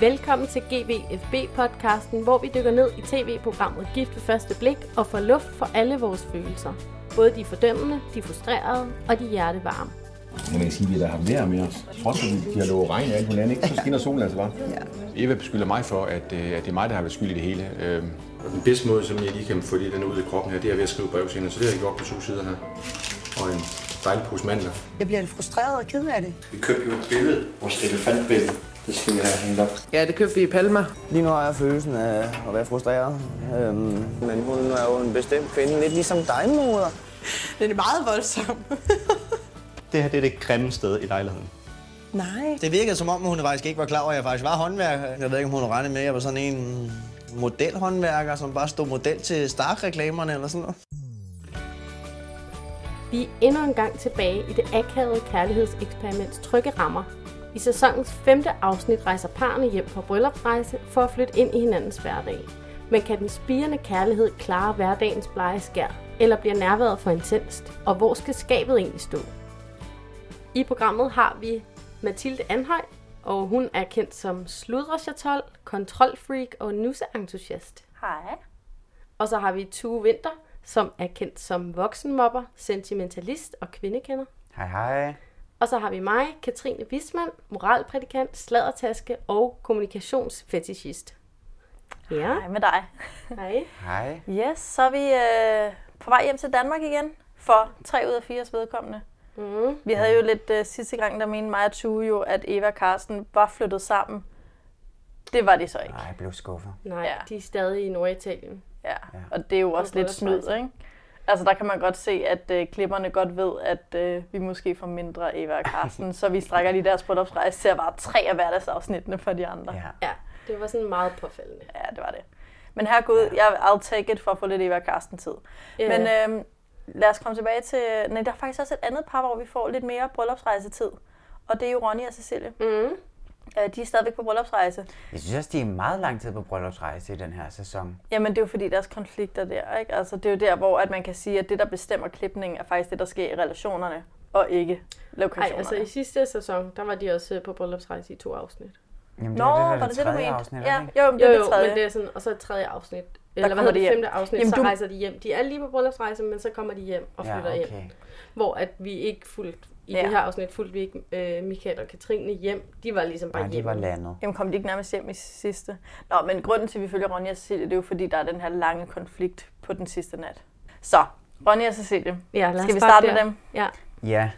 Velkommen til GVFB-podcasten, hvor vi dykker ned i tv-programmet Gift ved første blik og får luft for alle vores følelser. Både de fordømmende, de frustrerede og de hjertevarme. Kan sige, at vi har haft vejr med os. Trods at vi har lovet regn og alt muligt andet, ikke? så skinner solen altså bare. Eva beskylder mig for, at, øh, at det er mig, der har været skyld i det hele. Øhm, Og den bedste måde, som jeg lige kan få den ud i kroppen her, det er ved at skrive brev til hende. Så det har jeg gjort på to sider her. Og en dejlig pose mandler. Jeg bliver lidt frustreret og ked af det. Vi købte jo et billede, vores elefantbillede. Det skal vi have hængt op. Ja, det købte vi i Palma. Lige nu har jeg følelsen af at være frustreret. Øhm, men hun er jo en bestemt kvinde, lidt ligesom dig, moder. Den er meget voldsom. Det her det er det grimme sted i lejligheden. Nej. Det virkede som om, hun faktisk ikke var klar over, at jeg faktisk var håndværker. Jeg ved ikke, om hun regnede med, at jeg var sådan en modelhåndværker, som bare stod model til Stark-reklamerne eller sådan noget. Vi er endnu en gang tilbage i det akavede kærlighedseksperiments trygge rammer. I sæsonens femte afsnit rejser parerne hjem på bryllupsrejse for at flytte ind i hinandens hverdag. Men kan den spirende kærlighed klare hverdagens blege skær, eller bliver nærværet for intenst? Og hvor skal skabet egentlig stå? I programmet har vi Mathilde Anhøj, og hun er kendt som sludrechatol, kontrolfreak og nusseentusiast. Hej. Og så har vi Tue Vinter, som er kendt som voksenmobber, sentimentalist og kvindekender. Hej hej. Og så har vi mig, Katrine Wismann, moralprædikant, sladdertaske og kommunikationsfetishist. Ja, Hej med dig. hej. Hej. Yes, så er vi øh, på vej hjem til Danmark igen for tre ud af fire vedkommende. Mm. Vi havde jo lidt øh, sidste gang, der mente mig og Tue jo, at Eva og Karsten var flyttet sammen. Det var de så ikke. Nej, jeg blev skuffet. Nej, Ja. de er stadig i Norditalien. Ja. Og det er jo også lidt snyd, ikke? Altså der kan man godt se, at øh, klipperne godt ved, at øh, vi måske får mindre Eva og Karsten, så vi strækker lige deres bryllupsrejse til at være tre af hverdagsafsnittene for de andre. Ja. Ja, det var sådan meget påfaldende. Ja, det var det. Men her Gud, jeg, I'll take it for at få lidt Eva og Karsten tid. Ja. Men øhm, lad os komme tilbage til... Nej, der er faktisk også et andet par, hvor vi får lidt mere bryllupsrejsetid. Og det er jo Ronny og Cecilie. Mm. Øh, de er stadigvæk på bryllupsrejse. Jeg synes også, de er meget lang tid på bryllupsrejse i den her sæson. Jamen, det er jo fordi, deres konflikter der, ikke? Altså, det er jo der, hvor at man kan sige, at det, der bestemmer klipningen, er faktisk det, der sker i relationerne, og ikke lokationerne. altså i sidste sæson, der var de også øh, på bryllupsrejse i to afsnit. Jamen, Nå, er var der det det, du mente? afsnit, er ja, det jo, men det Jo, er jo, det tredje. men det er sådan, og så et tredje afsnit. Eller hvad hedder det, de hjem. femte afsnit, Jamen, så du- rejser de hjem. De er lige på bryllupsrejse, men så kommer de hjem og flytter Ja, hjem. okay. Hvor at vi ikke fuldt, i Ja. det her afsnit fulgte vi ikke øh, Michael og Katrine hjem. De var ligesom bare Nej, de hjemme. var landet. Jamen kom de ikke nærmest hjem i sidste? Nå, men grunden til, at vi følger Ronja og Cecilie, det er jo fordi, der er den her lange konflikt på den sidste nat. Så, Ronja og Cecilie. Ja, lad os Skal vi starte der. med dem? Ja. Ja.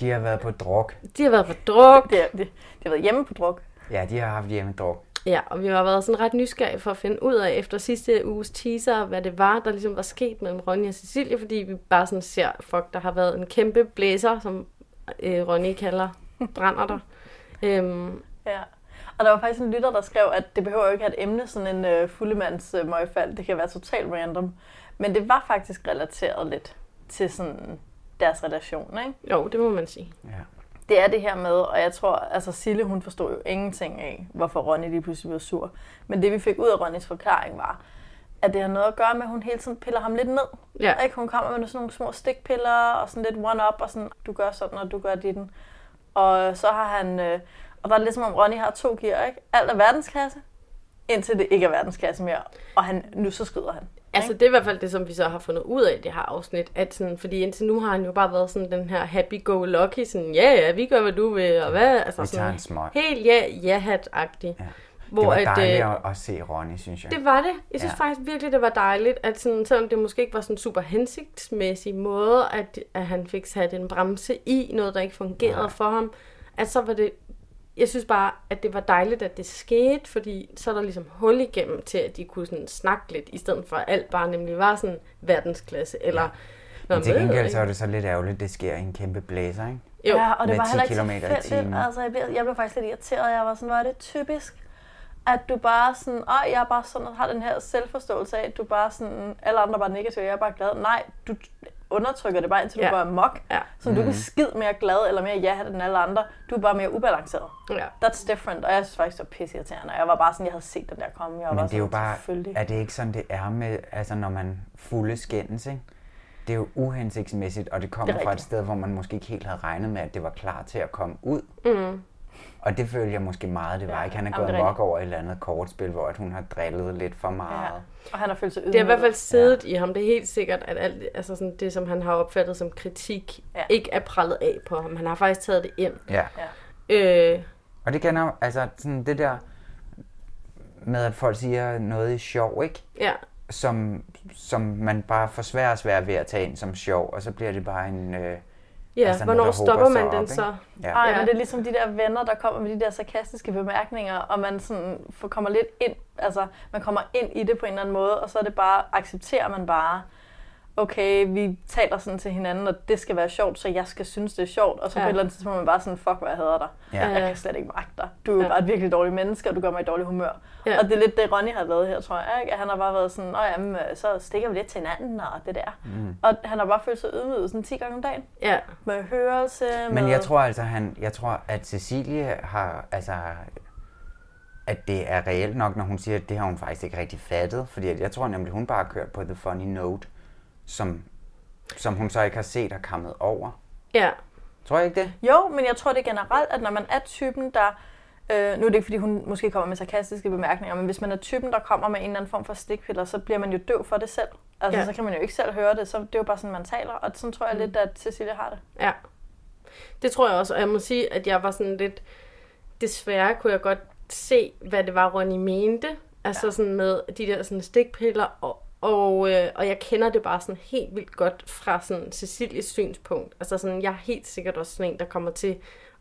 De har været på druk. De har været på druk. Det, er- det, de har været hjemme på druk. Ja, de har haft hjemme druk. Ja, og vi har været sådan ret nysgerrige for at finde ud af efter sidste uges teaser, hvad det var, der ligesom var sket mellem Ronny og Cecilie, fordi vi bare sådan ser, fuck, der har været en kæmpe blæser, som øh, Ronny kalder brænder der. Øhm, Ja. Og der var faktisk en lytter, der skrev, at det behøver jo ikke have et emne, sådan en øh, fuldemands øh, møgfald. Det kan være totalt random. Men det var faktisk relateret lidt til sådan deres relation, ikke? jo, det må man sige. Ja. Det er det her med, og jeg tror, altså Sille, hun forstod jo ingenting af, hvorfor Ronny lige pludselig blev sur. Men det vi fik ud af Ronnys forklaring var, at det har noget at gøre med, at hun hele tiden piller ham lidt ned. Ja. Ikke? Hun kommer med sådan nogle små stikpiller, og sådan lidt one-up, og sådan, du gør sådan, og du gør ditten. Og så har han, øh, og der er det ligesom om Ronny har to gear, ikke? Alt er verdensklasse, indtil det ikke er verdensklasse mere. Og han, nu så skrider han. Altså, det er i hvert fald det, som vi så har fundet ud af i det her afsnit. At sådan, fordi indtil nu har han jo bare været sådan den her happy-go-lucky, sådan, ja, ja, vi gør, hvad du vil, og hvad? Altså, Vi sådan, smøg. Helt ja, ja-hat-agtig. Ja. Hvor det var at, øh, dejligt at, at se Ronny, synes jeg. Det var det. Jeg synes Ja. faktisk virkelig, det var dejligt, at sådan, selvom det måske ikke var sådan super hensigtsmæssig måde, at, at han fik sat en bremse i noget, der ikke fungerede Nej. for ham, at så var det, jeg synes bare, at det var dejligt, at det skete, fordi så er der ligesom hul igennem til, at de kunne sådan snakke lidt, i stedet for at alt bare nemlig var sådan verdensklasse, eller... Ja. Men til gengæld så er det så lidt ærgerligt, at det sker i en kæmpe blæser, ikke? Jo, ja, og det med var 10 heller ikke tilfældigt. timen. Altså, jeg blev, jeg blev faktisk lidt irriteret. Jeg var sådan, hvor er det typisk, at du bare sådan, åh, jeg er bare sådan, har den her selvforståelse af, at du bare sådan, alle andre er bare negative, jeg er bare glad. Nej, du undertrykker det bare, indtil ja. Du går amok. Ja. Så du er ikke skid mere glad eller mere ja end alle andre. Du er bare mere ubalanceret. Ja. That's different. Og jeg synes faktisk, det var pisseirriterende. Jeg var bare sådan, jeg havde set den der komme. Jeg var Men bare det er jo bare, selvfølgelig. er det ikke sådan, det er med, altså når man fulde skændes, ikke? Det er jo uhensigtsmæssigt, og det kommer Det er fra et sted, hvor man måske ikke helt havde regnet med, at det var klar til at komme ud. Mm. Og det føler jeg måske meget, det var Ja, ikke. Han er gået er amok over et eller andet kortspil, hvor at hun har drillet lidt for meget. Ja. Og han har følt sig Det har i hvert fald ydmyget. siddet ja. i ham. Det er helt sikkert, at alt, altså sådan det, som han har opfattet som kritik, ja. ikke er prallet af på ham. Han har faktisk taget det ind. Ja. Øh, Og det kender altså sådan det der med, at folk siger noget i sjov, ikke? Ja. Som, som man bare og svært ved at tage ind som sjov, og så bliver det bare en... Øh, Ja, altså hvornår stopper man den op, ikke? så? Ja. Ej, men det er ligesom de der venner, der kommer med de der sarkastiske bemærkninger, og man sådan får- kommer lidt ind, altså man kommer ind i det på en eller anden måde, og så er det bare, accepterer man bare, okay, vi taler sådan til hinanden, og det skal være sjovt, så jeg skal synes, det er sjovt, og så ja. På et eller andet tidspunkt er man bare sådan, fuck, hvad jeg hader dig. Ja. Jeg kan slet ikke magte dig. Du er jo Ja. bare et virkelig dårligt menneske, og du gør mig i dårlig humør. Ja. Og det er lidt det, Ronny har lavet her, tror jeg. Ikke? Han har bare været sådan, Nå, jamen, øh, så stikker vi lidt til hinanden, og det der. Mm. Og han har bare følt sig ydmyget sådan 10 gange om dagen. Ja. Med hørelse, med... Men jeg tror altså, han, jeg tror, at Cecilie har, altså, at det er reelt nok, når hun siger, at det har hun faktisk ikke rigtig fattet. Fordi at jeg tror nemlig, hun bare har kørt på The Funny Note, som, som hun så ikke har set og kammet over. Ja. Tror jeg ikke det? Jo, men jeg tror det er generelt, at når man er typen, der... Øh, nu er det ikke, fordi hun måske kommer med sarkastiske bemærkninger, men hvis man er typen, der kommer med en eller anden form for stikpiller, så bliver man jo døv for det selv. Altså, Ja. ja. så kan man jo ikke selv høre det, så det er jo bare sådan, man taler. Og sådan tror jeg lidt, at Cecilia har det. Ja. Det tror jeg også, og jeg må sige, at jeg var sådan lidt... Desværre kunne jeg godt se, hvad det var, Ronny mente. Altså ja. sådan med de der sådan stikpiller, og, og, øh, og jeg kender det bare sådan helt vildt godt fra sådan Cecilies synspunkt. Altså sådan, jeg er helt sikkert også sådan en, der kommer til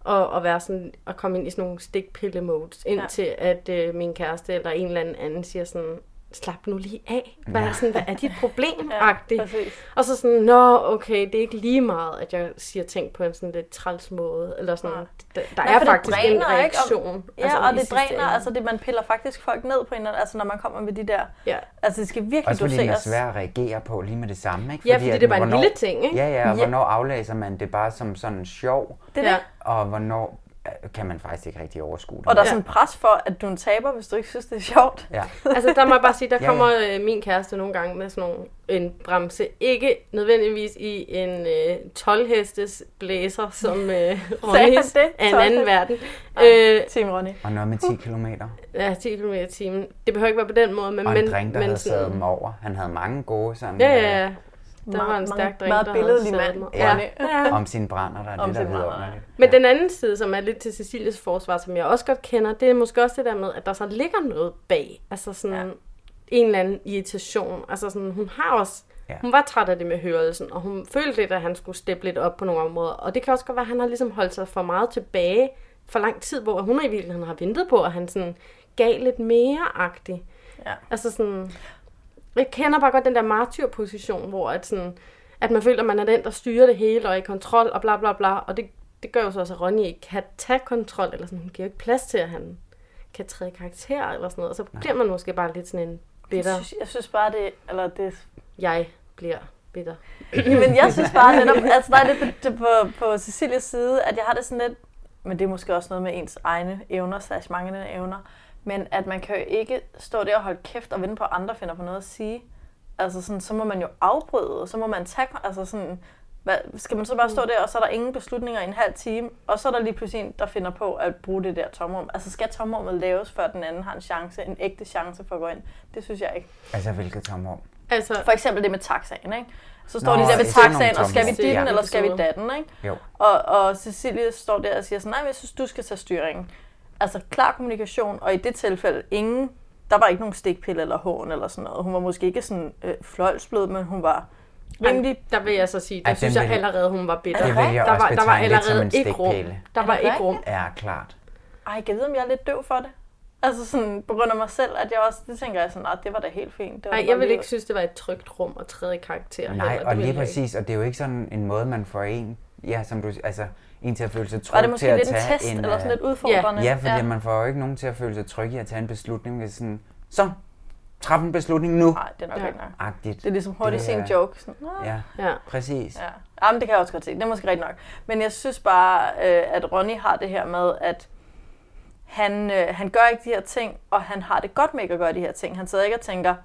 at, at være sådan, at komme ind i sådan nogle stikpille-modes, indtil ja. at øh, min kæreste eller en eller anden anden siger sådan, slap nu lige af. Hvad, Ja. ja. sådan, hvad er dit problem? Ja, ja, og så sådan, nå, okay, det er ikke lige meget, at jeg siger ting på en sådan lidt træls måde. Eller sådan, der, der Nej, er det faktisk en dræner, ikke? reaktion. Ja, altså, og det dræner, ende. altså det, man piller faktisk folk ned på en eller anden, altså når man kommer med de der, ja. altså det skal virkelig Også fordi den er doseres. svær at reagere på lige med det samme, ikke? Ja, fordi at det er bare en hvornår- lille ting, ikke? Ja, ja, og Ja. hvornår aflæser man det bare som sådan sjov? Det er det. Og hvornår kan man faktisk ikke rigtig overskue det. Og der er sådan pres for, at du er en taber, hvis du ikke synes, det er sjovt. Ja. altså, der må jeg bare sige, der Ja, ja. kommer øh, min kæreste nogle gange med sådan nogle, en bremse. Ikke nødvendigvis i en øh, 12-hestes blæser, som øh, Ronnys af en 12 anden verden. Ej, Team Ronny. Og noget med 10 kilometer. Ja, 10 km i timen. Det behøver ikke være på den måde, men... Og men, en dreng, der men havde sådan- sad dem over. Han havde mange gode sådan... Ja, ja, ja. Der var en stærk dreng, meget der billedlig mand. Ja, ja. Om sine brænder, der er Om det, der hedder. Men den anden side, som er lidt til Cecilies forsvar, som jeg også godt kender, det er måske også det der med, at der så ligger noget bag. Altså sådan ja. en eller anden irritation. Altså sådan, hun har også... Ja. Ja. Hun var træt af det med hørelsen, og hun følte lidt, at han skulle steppe lidt op på nogle områder. Og det kan også godt være, at han har ligesom holdt sig for meget tilbage for lang tid, hvor hun i virkeligheden har ventet på, at han sådan gav lidt mere-agtig. Ja. Altså sådan... Jeg kender bare godt den der martyrposition, hvor at, sådan, at man føler, at man er den, der styrer det hele og er i kontrol og bla bla bla. Og det, det gør jo så også, at Ronny ikke kan tage kontrol, eller sådan, hun giver ikke plads til, at han kan træde karakter eller sådan noget. Og så bliver man måske bare lidt sådan en bitter. Jeg synes, jeg synes bare, det, eller det, Jeg bliver bitter. Men jeg synes bare netop, altså der er det på, på, på Cecilias side, at jeg har det sådan lidt, men det er måske også noget med ens egne evner, slash manglende evner, men at man kan jo ikke stå der og holde kæft og vente på, at andre finder på noget at sige. Altså sådan, så må man jo afbryde, så må man tage, altså sådan, hvad, skal man så bare stå der, og så er der ingen beslutninger i en halv time, og så er der lige pludselig en, der finder på at bruge det der tomrum. Altså skal tomrummet laves, før den anden har en chance, en ægte chance for at gå ind? Det synes jeg ikke. Altså, hvilket tomrum? Altså, For eksempel det med taxaen, ikke? Så står Nå, de der ved taxaen, og skal vi ditten, Ja. eller skal vi datten, ikke? Jo. Og, og Cecilie står der og siger sådan, nej, men jeg synes, du skal tage styringen. Altså klar kommunikation, og i det tilfælde ingen, der var ikke nogen stikpille eller hån eller sådan noget. Hun var måske ikke sådan øh, fløjlsblød, men hun var rimelig... Der vil jeg så sige, der Ej, synes jeg vil- allerede, hun var bitter. Det vil jeg der også var, der var allerede ikke rum. Der Er var ikke rum. Ja, klart. Ej, jeg ved, om jeg er lidt døv for det. Altså sådan, på grund af mig selv, at jeg også, det tænker jeg sådan, at det var da helt fint. Det var Nej, da jeg bare vil lige- ikke synes, det var et trygt rum at træde i karakter. Nej, heller. og lige ikke. præcis, og det er jo ikke sådan en måde, man får en, ja, som du, altså, en til at føle sig tryg Var det måske til at lidt en tage test, en, eller sådan lidt udfordrende? Ja, fordi Ja. ja. man får jo ikke nogen til at føle sig tryg i at tage en beslutning, hvis sådan, så, træf en beslutning nu. Nej, det er nok Ja. ikke nok. Agtigt. Det er ligesom hurtigt sige en joke. Sådan, "Nå." Ja, Ja. præcis. Ja, Jamen, det kan jeg også godt se. Det er måske rigtigt nok. Men jeg synes bare, øh, at Ronny har det her med, at han, øh, han gør ikke de her ting, og han har det godt med ikke at gøre de her ting. Han sidder ikke og tænker,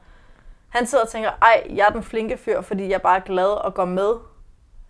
han sidder og tænker, ej, jeg er den flinke fyr, fordi jeg bare er glad og går med.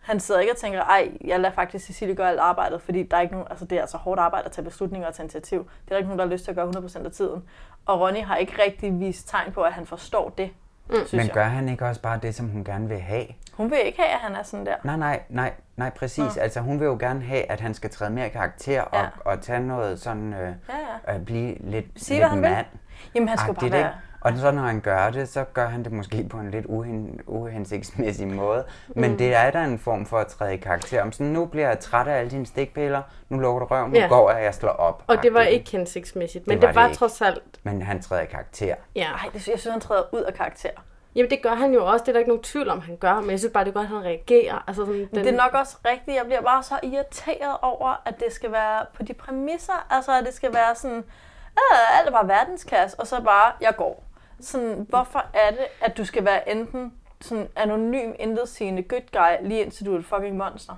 Han sidder ikke og tænker, ej, jeg lader faktisk Cecilie gøre alt arbejdet, fordi der er ikke nogen, altså det er altså hårdt arbejde at tage beslutninger og tage initiativ. Det er der ikke nogen, der har lyst til at gøre 100% af tiden. Og Ronny har ikke rigtig vist tegn på, at han forstår det, mm. synes Men jeg. gør han ikke også bare det, som hun gerne vil have? Hun vil ikke have, at han er sådan der. Nej, nej, nej, nej, præcis. Nå. Altså, hun vil jo gerne have, at han skal træde mere i karakter og, Ja. og tage noget sådan, øh, Ja, ja. at blive lidt, Sige, lidt hvad han vil. mand. Jamen, han skal jo bare være- ikke? Og så når han gør det, så gør han det måske på en lidt uhen, uhensigtsmæssig måde. Men Mm. det er da en form for at træde i karakter. Om sådan, nu bliver jeg træt af alle dine stikpiller, nu lukker du røven, nu Ja. går jeg, jeg slår op. Og det var ikke hensigtsmæssigt, men det, var var, ikke. trods alt... Men han træder i karakter. Ja. Ej, det, jeg synes, han træder ud af karakter. Jamen det gør han jo også, det er der ikke nogen tvivl om, han gør, men jeg synes bare, det er godt, at han reagerer. Altså sådan, Men det er nok også rigtigt. Jeg bliver bare så irriteret over, at det skal være på de præmisser. Altså, at det skal være sådan, øh, alt er bare verdensklasse, og så bare, jeg går. Sådan, hvorfor er det, at du skal være enten sådan anonym, intetsigende good guy, lige indtil du er et fucking monster?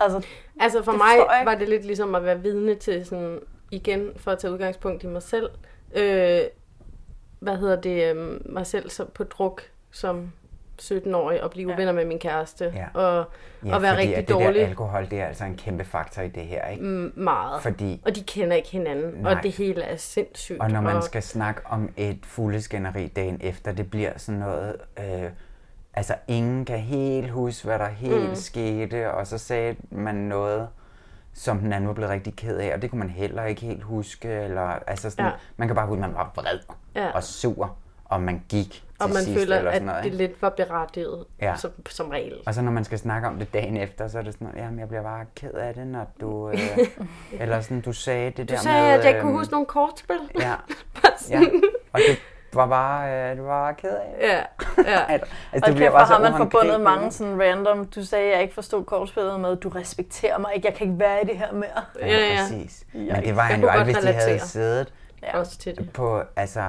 Altså, Altså for mig jeg var det lidt ligesom at være vidne til sådan, igen, for at tage udgangspunkt i mig selv, øh, hvad hedder det, øh, mig selv så på druk som 17-årig og blive Ja. ja. venner med min kæreste Ja. og, Ja, og være fordi rigtig det dårlig. der alkohol, det er altså en kæmpe faktor i det her, ikke? Mm, meget. Fordi- Og de kender ikke hinanden, Nej. og det hele er sindssygt. Og når man skal snakke om et fuldeskænderi dagen efter, det bliver sådan noget... Øh, altså, ingen kan helt huske, hvad der helt Mm. skete, og så sagde man noget, som den anden var blevet rigtig ked af, og det kunne man heller ikke helt huske. Eller, altså sådan, ja. Man kan bare huske, at man var vred Ja. og sur, og man gik til og man sidst, føler, eller at sådan noget, det ikke? lidt var berettiget, Ja. som, som regel. Og så når man skal snakke om det dagen efter, så er det sådan noget, jamen jeg bliver bare ked af det, når du... Øh, eller sådan, du sagde det Du der sagde, med... at jeg ikke kunne øhm, huske nogle kortspil. Ja. Ja. Og det var bare, øh, det var bare ked af. Ja, ja. altså, og det kæft, har man forbundet mange sådan random, du sagde, at jeg ikke forstod kortspillet med, du respekterer mig ikke, jeg kan ikke være i det her mere. Ja, ja, præcis. Men det var han jo aldrig, hvis de havde siddet Ja. Også til det. på, altså,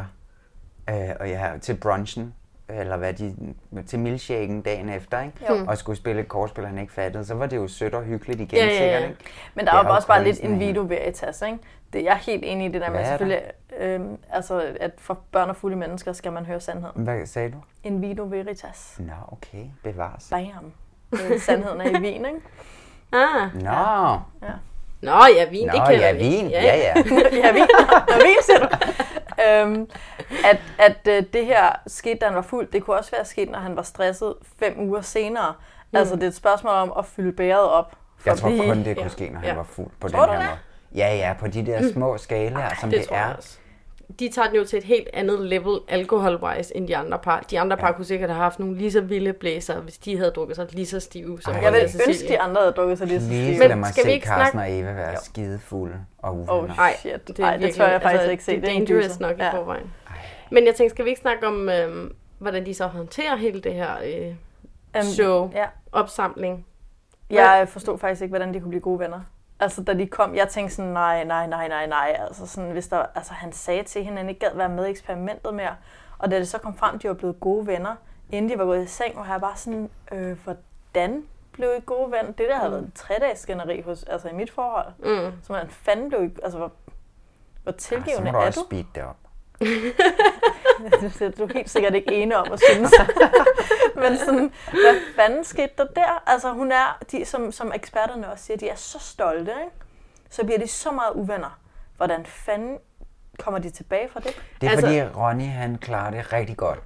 øh, og ja, til brunchen, eller hvad de, til milkshaken dagen efter, ikke? Jo. Og skulle spille et kortspil, han ikke fattede, så var det jo sødt og hyggeligt igen, Ja, ja, sikkert, ja. ikke? Men der er jo også bare lidt af vito veritas, ikke? Det, jeg er helt enig i det der med, selvfølgelig, øhm, altså, at for børn og fulde mennesker skal man høre sandheden. Hvad sagde du? In vito veritas. Nå, okay, bevares. Bam. Sandheden er i vin, ikke? Ah. Nå. Ja. Nå, ja, vin, Nå, det kender ja, vi. vin. Ja, ja. ja, vin. Nå, vin, siger du. Øhm, at at øh, det her skete, da han var fuld, det kunne også være sket, når han var stresset fem uger senere. Mm. Altså, det er et spørgsmål om at fylde bæret op. for Jeg tror kun, det kunne ske, når han Ja. var fuld på Tror den du her det? måde. Ja, ja, på de der små skalaer, som det det, jeg er. også. De tager den jo til et helt andet level alkoholwise end de andre par. De andre par kunne sikkert have haft nogle lige så vilde blæser, hvis de havde drukket sig lige så stive som Ej, Jeg vil Ronny og Cecilie. ønske, de andre havde drukket sig lige så Please stive. lad mig skal vi se ikke Carsten snakke- og Eva være Jo. skidefulde og Oh uvenner. Ej, shit. det, Ej, det tør jeg faktisk altså, ikke se. Det er er dangerous nok i Ja. forvejen. Men jeg tænkte, skal vi ikke snakke om, øhm, hvordan de så håndterer hele det her øh, show, Ja. opsamling? Jeg forstod faktisk ikke, hvordan de kunne blive gode venner. Altså, da de kom, jeg tænkte sådan, nej, nej, nej, nej, nej. Altså, sådan, hvis der, altså, han sagde til hende, at han ikke gad være med i eksperimentet mere. Og da det så kom frem, de var blevet gode venner, inden de var gået i seng, var jeg bare sådan, øh, hvordan blev I gode venner? Det der havde været en tre-dages skænderi hos, altså i mit forhold. Mm. Så hvordan fanden blev altså hvor, hvor så tilgivende må du er også du? speede det op. det er du helt sikkert ikke ene om at synes. Men sådan, hvad fanden skete der der? Altså hun er, de, som, som eksperterne også siger, de er så stolte, ikke? Så bliver de så meget uvenner. Hvordan fanden kommer de tilbage fra det? Det er Altså- fordi Ronny, han klarer det rigtig godt.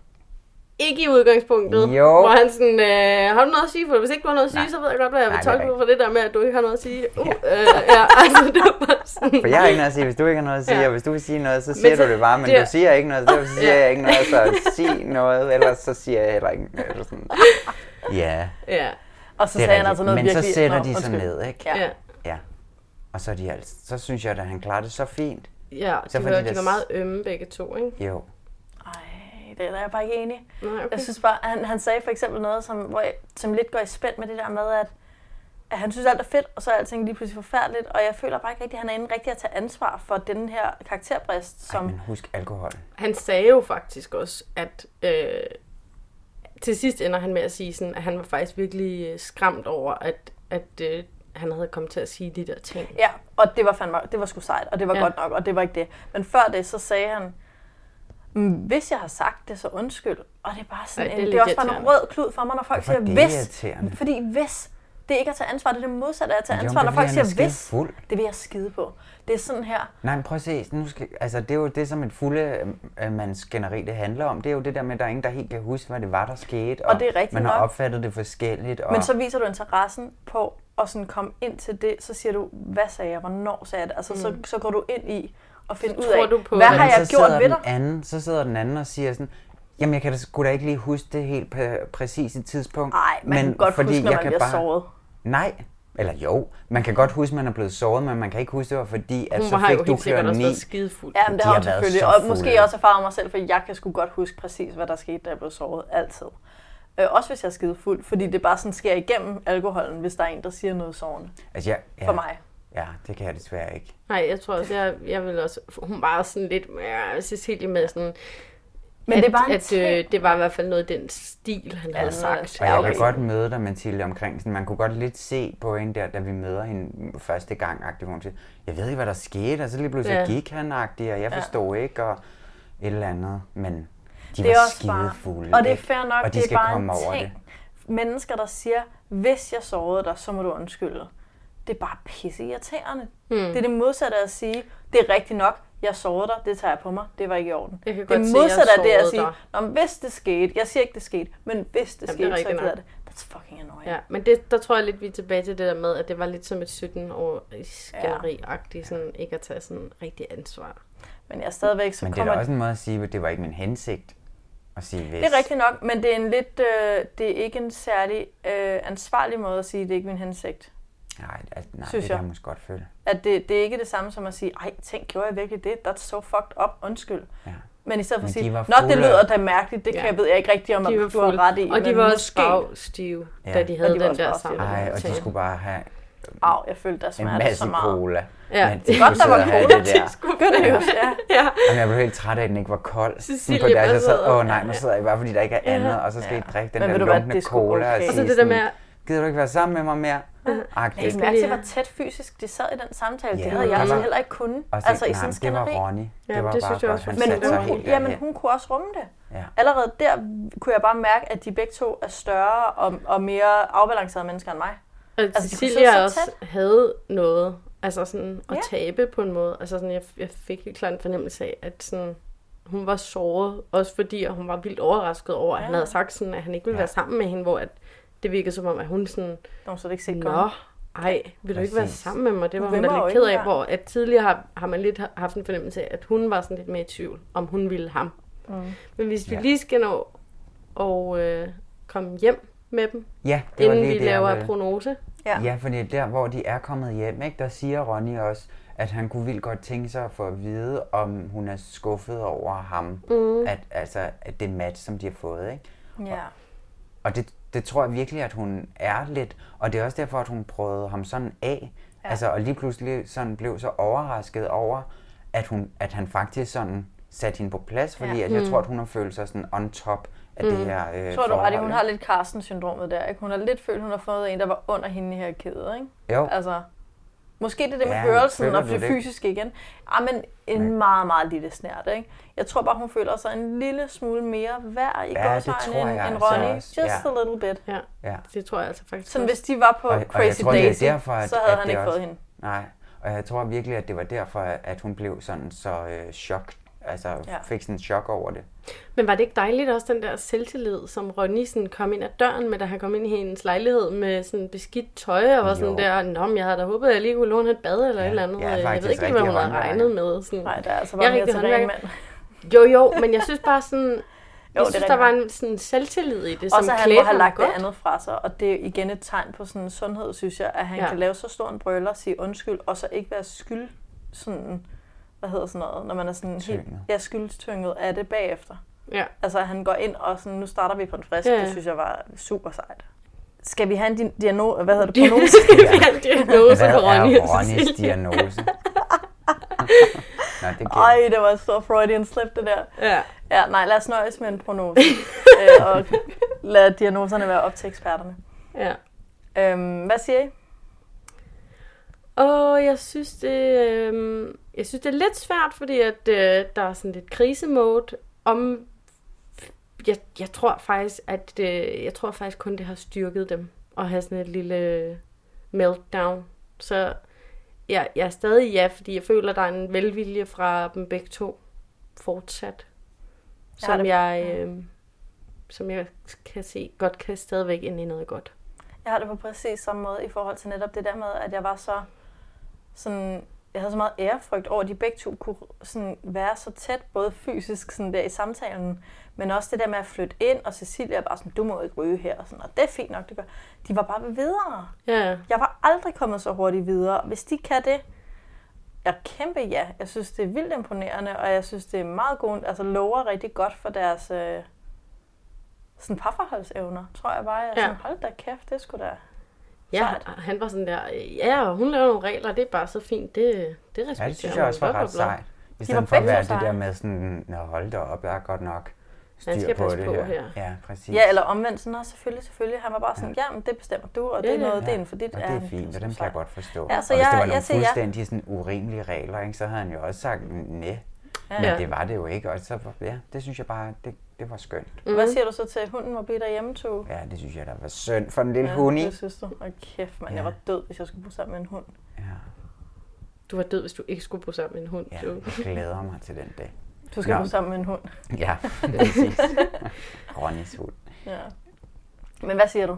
Ikke i udgangspunktet, Jo. hvor han sådan, øh, har du noget at sige for? Hvis ikke du har noget at sige, Nej. så ved jeg godt, hvad jeg vil Nej, det er tolke ud fra det der med, at du ikke har noget at sige. Uh, Ja. øh, ja, altså det var sådan. For jeg har ikke noget at sige, hvis du ikke har noget at sige, Ja. og hvis du vil sige noget, så siger så- du det bare, men det- du siger ikke noget, så derfor siger Ja. jeg ikke noget, så sig noget, ellers så siger jeg heller ikke noget. Eller sådan. Ja, Ja, Og så sagde er han altså noget Men virkelig... så sætter Nå, de sig undskyld. ned, ikke? Ja. ja. Ja. Og så, er de altså, så synes jeg, at han klarer det så fint. Ja, Så de var, det- de var meget ømme begge to, ikke? Jo. Ej, det er jeg bare ikke enig. Nej, okay. Jeg synes bare, han, han sagde for eksempel noget, som, hvor jeg, som lidt går i spænd med det der med, at, at han synes alt er fedt, og så er alting lige pludselig forfærdeligt, og jeg føler bare ikke rigtig, at han er inde rigtig at tage ansvar for den her karakterbrist, Ej, som... men husk alkohol. Han sagde jo faktisk også, at øh, til sidst ender han med at sige, sådan, at han var faktisk virkelig øh, skræmt over, at, at øh, han havde kommet til at sige de der ting. Ja, og det var fandme, det var sgu sejt, og det var Ja. godt nok, og det var ikke det. Men før det, så sagde han, "Mm, hvis jeg har sagt det, så undskyld. Og det er bare sådan, Ej, det er lidt det er også bare en rød klud for mig, når folk siger er hvis. Fordi hvis, Det er ikke at tage ansvar, det er det modsatte af at tage Jo, ansvar. men Når folk siger er hvis, skidefuld. det vil jeg skide på. Det er sådan her. Nej, men prøv at se. Nu skal, altså, det er jo det, som et fulde øh, mands det handler om. Det er jo det der med, at der er ingen, der helt kan huske, hvad det var, der skete. Og det er rigtigt Man har nok. opfattet det forskelligt. Og, Men så viser du interessen på at sådan komme ind til det, så siger du, hvad sagde jeg, hvornår sagde jeg det? Altså, så, så går du ind i og finder ud tror af, du på, hvad at- har Men jeg så gjort ved den dig? Anden, så sidder den anden og siger sådan, jamen jeg kan da sgu da ikke lige huske det helt præ- præcise tidspunkt. Nej, man kan godt huske, når man bliver såret. Nej, eller jo, man kan godt huske, at man er blevet såret, men man kan ikke huske, det var fordi, at Hun så har fik jo du helt sikkert klokken også 9. været skidefuld. Ja, men det De har har hun selvfølgelig. Og måske også erfaret mig selv, for jeg kan sgu godt huske præcis, hvad der skete, da jeg blev såret. Altid. Øh, også hvis jeg er skide fuld, fordi det bare sådan sker igennem alkoholen, hvis der er en, der siger noget sårende. Altså, ja, ja, For mig. Ja, det kan jeg desværre ikke. Nej, jeg tror også, jeg, jeg vil også... Hun var sådan lidt mere Cecilie med sådan... Men at, det er bare en at, øh, det var i hvert fald noget af den stil, han havde sagt. Og jeg kan godt møde dig, Mathilde, omkring sådan, man kunne godt lidt se på hende der, da vi møder hende første gang, agtigt, hvor hun siger, jeg ved ikke, hvad der skete, og så lige pludselig Ja. ja. gik han, agtigt, og jeg Ja. forstod ikke, og et eller andet, men de det er var også bare, og det er fair nok, og de det skal er bare komme en over ting. det. Mennesker, der siger, hvis jeg sårede dig, så må du undskylde. Det er bare pisse irriterende. Hmm. Det er det modsatte af at sige, det er rigtigt nok, jeg sårede dig, det tager jeg på mig, det var ikke i orden. Jeg kan det er modsatte af det at sige. Nå, hvis det skete, jeg siger ikke, det skete, men hvis det Jamen, det er skete, så er jeg det. That's fucking annoying. Ja, men det, der tror jeg lidt, vi er tilbage til det der med, at det var lidt som et 17 år skænderi-agtigt, sådan ikke at tage sådan rigtig ansvar. Men jeg er stadigvæk, så Men det er kommer også en måde at sige, at det var ikke min hensigt at sige hvis. Det er rigtigt nok, men det er en lidt, øh, det er ikke en særlig øh, ansvarlig måde at sige, det er ikke min hensigt. Nej, altså, nej Synes det kan jeg. måske godt føle. At det, det er ikke det samme som at sige, ej, tænk, gjorde jeg virkelig det? That's so fucked up, undskyld. Ja. Men i stedet for at sige, nå, det lyder af- da mærkeligt, det Ja. kan jeg, ved jeg ikke rigtigt, om De var du har ret i. Og de var også bagstive, Ja. da de Og havde de den også der bagstive. sammen. Ej, og de skulle bare have Au, jeg følte en smerte masse så meget. cola. Ja. Men Det er godt, der var skulle cola det der. Skurkønøs, ja. ja. Jamen, jeg blev helt træt af, at den ikke var kold. Cecilie på deres, jeg sad, åh nej, nu sidder jeg bare, fordi der ikke er andet, og så skal I drikke den Men der lunkne det cola. okay. Og, så det der med, gider du ikke være sammen med mig mere? Agtigt. Jeg mærke til, hvor tæt fysisk de sad i den samtale. Ja, det havde jeg altså var- heller ikke kunnet. Og så, Altså i sådan en det var skænderi. Ronny. Ja, Det var det bare synes jeg også Han Men hun, helt jamen, hun kunne også rumme det. Ja. Allerede der kunne jeg bare mærke, at de begge to er større og, og mere afbalancerede mennesker end mig. Og Altså, altså, Cecilia også tæt. havde noget, altså sådan at Ja. tabe på en måde. Altså sådan, jeg, jeg fik helt klart en fornemmelse af, at sådan, hun var såret, også fordi at hun var vildt overrasket over, at han Ja. havde sagt sådan, at han ikke ville Ja. være sammen med hende, hvor at det virkede som om, at hun sådan, Nå, så det ikke set nå, ej, vil du ikke være sammen med mig? Det var Hun hun da lidt ked af, hvor at tidligere har, har man lidt haft en fornemmelse af, at hun var sådan lidt mere i tvivl, om hun ville ham. Mm. Men hvis vi Ja. lige skal nå og øh, komme hjem med dem, Ja, det var inden lige vi det, laver ville- prognose. Ja. Ja, fordi der, hvor de er kommet hjem, ikke, der siger Ronny også, at han kunne vildt godt tænke sig at få at vide, om hun er skuffet over ham. Mm. At, altså, at det match, som de har fået. Ikke? Ja. Og det, det tror jeg virkelig, at hun er lidt. Og det er også derfor, at hun prøvede ham sådan af. Ja. Altså, og lige pludselig sådan blev så overrasket over, at, hun, at han faktisk sådan satte hende på plads. Fordi Ja. at jeg Mm. tror, at hun har følt sig sådan on top af det her øh, Jeg tror du ret hun har lidt Carsten-syndromet der. Ikke? Hun har lidt følt, hun har fået en, der var under hende i her kæde. Ikke? Jo. Altså, måske det er det med Ja, hørelsen og det fysiske igen. Ja, men en meget, meget lille snært. Ikke? Jeg tror bare, hun føler sig en lille smule mere værd i Ja, tror end, end altså også, Just ja. a little bit. Ja, Ja. det tror jeg altså faktisk Sådan hvis de var på Og- og Crazy tror, er Daisy, derfor, at- så havde at han ikke også- fået hende. Nej, og jeg tror virkelig, at det var derfor, at hun blev sådan så øh, chok. Altså Ja. ja. fik sådan en chok over det. Men var det ikke dejligt også, den der selvtillid, som Ronny sådan kom ind ad døren med, da han kom ind i hendes lejlighed med sådan beskidt tøj, og var sådan Jo. der, Nå, men jeg havde da håbet, at jeg lige kunne låne et bad eller Ja, et eller andet. jeg er jeg ved ikke, hvad hun havde regnet med. Sådan. Nej, der er altså Jeg bare er mere til mænd. Jo, jo, men jeg synes bare sådan, jeg det er synes, der var en sådan selvtillid i det, som at han må have lagt godt. det andet fra sig, og det er igen et tegn på sådan en sundhed, synes jeg, at han Ja. ja. kan lave så stor en brøler, sige undskyld, og så ikke være skyld, sådan, hvad hedder sådan noget, når man er sådan helt Tynget. ja, skyldtynget af det bagefter. Ja. Altså at han går ind og sådan, nu starter vi på en frisk, Ja, ja. det synes jeg var super sejt. Skal vi have en din- diagnose, hvad hedder det, prognose? Skal vi have en diagnose Hvad på Ronny er og Ronnys Cecilie? diagnose? Nej, det Ej, det var en stor Freudian slip, det der. Ja. Ja, nej, lad os nøjes med en prognose. øh, og lad diagnoserne være op til eksperterne. Ja. Øhm, hvad siger I? Og jeg synes, det, øh, jeg synes, det er lidt svært, fordi at, øh, der er sådan lidt krisemode. Om, jeg, jeg tror faktisk, at øh, jeg tror faktisk kun, det har styrket dem. og have sådan et lille meltdown. Så jeg, jeg er stadig ja, fordi jeg føler, der er en velvilje fra dem begge to fortsat. Har Som det- jeg, øh, som jeg kan se godt kan stadigvæk ind i noget godt. Jeg har det på præcis samme måde i forhold til netop det der med, at jeg var så sådan, jeg havde så meget ærefrygt over, at de begge to kunne sådan være så tæt, både fysisk sådan der i samtalen, men også det der med at flytte ind, og Cecilia er bare sådan, du må ikke ryge her, og, sådan, og det er fint nok, det gør. De var bare ved videre. Ja. Jeg var aldrig kommet så hurtigt videre. Hvis de kan det, jeg kæmpe ja. Jeg synes, det er vildt imponerende, og jeg synes, det er meget godt, altså lover rigtig godt for deres øh, sådan parforholdsevner, tror jeg bare. Jeg Ja. sådan, hold da kæft, det skulle da Ja, sejt. han var sådan der, ja, og hun laver nogle regler, det er bare så fint, det, det respekterer Ja, det synes jeg også var ret sejt. I stedet for at være det der med sådan, Nå, hold da op, jeg er godt nok styr skal på passe det på her. her. Ja, præcis. Ja, eller omvendt, sådan også selvfølgelig, selvfølgelig. Han var bare sådan, ja, men det bestemmer du, og det er Ja, ja. noget, det er inden for dit. Og det er fint, og dem kan jeg godt forstå. Ja, og så hvis jeg- det var jeg nogle siger ja. fuldstændig sådan urimelige regler, ikke, så havde han jo også sagt nej. Ja. Men Ja. det var det jo ikke, og så, ja, det synes jeg bare, det, det var skønt. Mm. Hvad siger du så til, at hunden må blive derhjemme, to? Ja, det synes jeg, der var synd for en lille ja, hund det synes du. Og kæft, mand, jeg Ja. var død, hvis jeg skulle bo sammen med en hund. Du var død, hvis du ikke skulle bo sammen med en hund. Ja, du. jeg glæder mig til den dag. Du skal Nå. bo sammen med en hund. Ja, præcis. Ronnys hund. Ja. Men hvad siger du?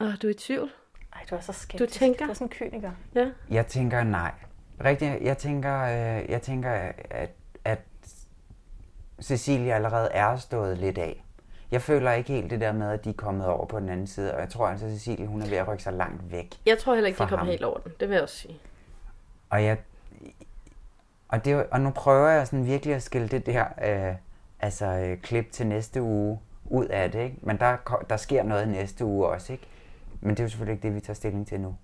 Åh, du er i tvivl. Ej, du er så skeptisk. Du tænker? Du er sådan en kyniker. Ja. Jeg tænker nej. Rigtig, jeg tænker, øh, jeg tænker at, at Cecilia allerede er stået lidt af. Jeg føler ikke helt det der med, at de er kommet over på den anden side, og jeg tror altså, at Cecilie hun er ved at rykke sig langt væk. Jeg tror heller ikke, de kommer helt over den. Det vil jeg også sige. Og, jeg, og, det, og nu prøver jeg sådan virkelig at skille det der øh, altså, øh, klip til næste uge ud af det. Ikke? Men der, der sker noget næste uge også. Ikke? Men det er jo selvfølgelig ikke det, vi tager stilling til nu.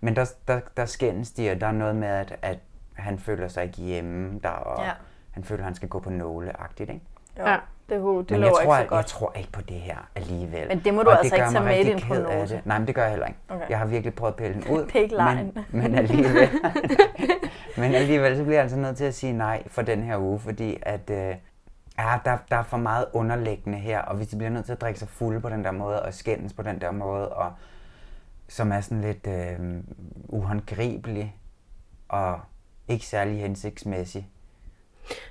Men der, der, der skændes de, og der er noget med, at, at han føler sig ikke hjemme der, og Ja. Han føler, at han skal gå på nåle-agtigt. Ikke? Jo, ja. det, det men lover jeg tror, ikke så jeg, godt. jeg tror ikke på det her alligevel. Men det må du Og altså ikke tage med i din prognose. det. Nej, men det gør jeg heller ikke. Okay. Jeg har virkelig prøvet at pille den ud. Det er ikke men, men alligevel, men alligevel så bliver jeg altså nødt til at sige nej for den her uge, fordi at øh, ja, der, der er for meget underliggende her, og hvis de bliver nødt til at drikke sig fulde på den der måde, og skændes på den der måde, og som er sådan lidt øh, uhåndgribelig, og ikke særlig hensigtsmæssig.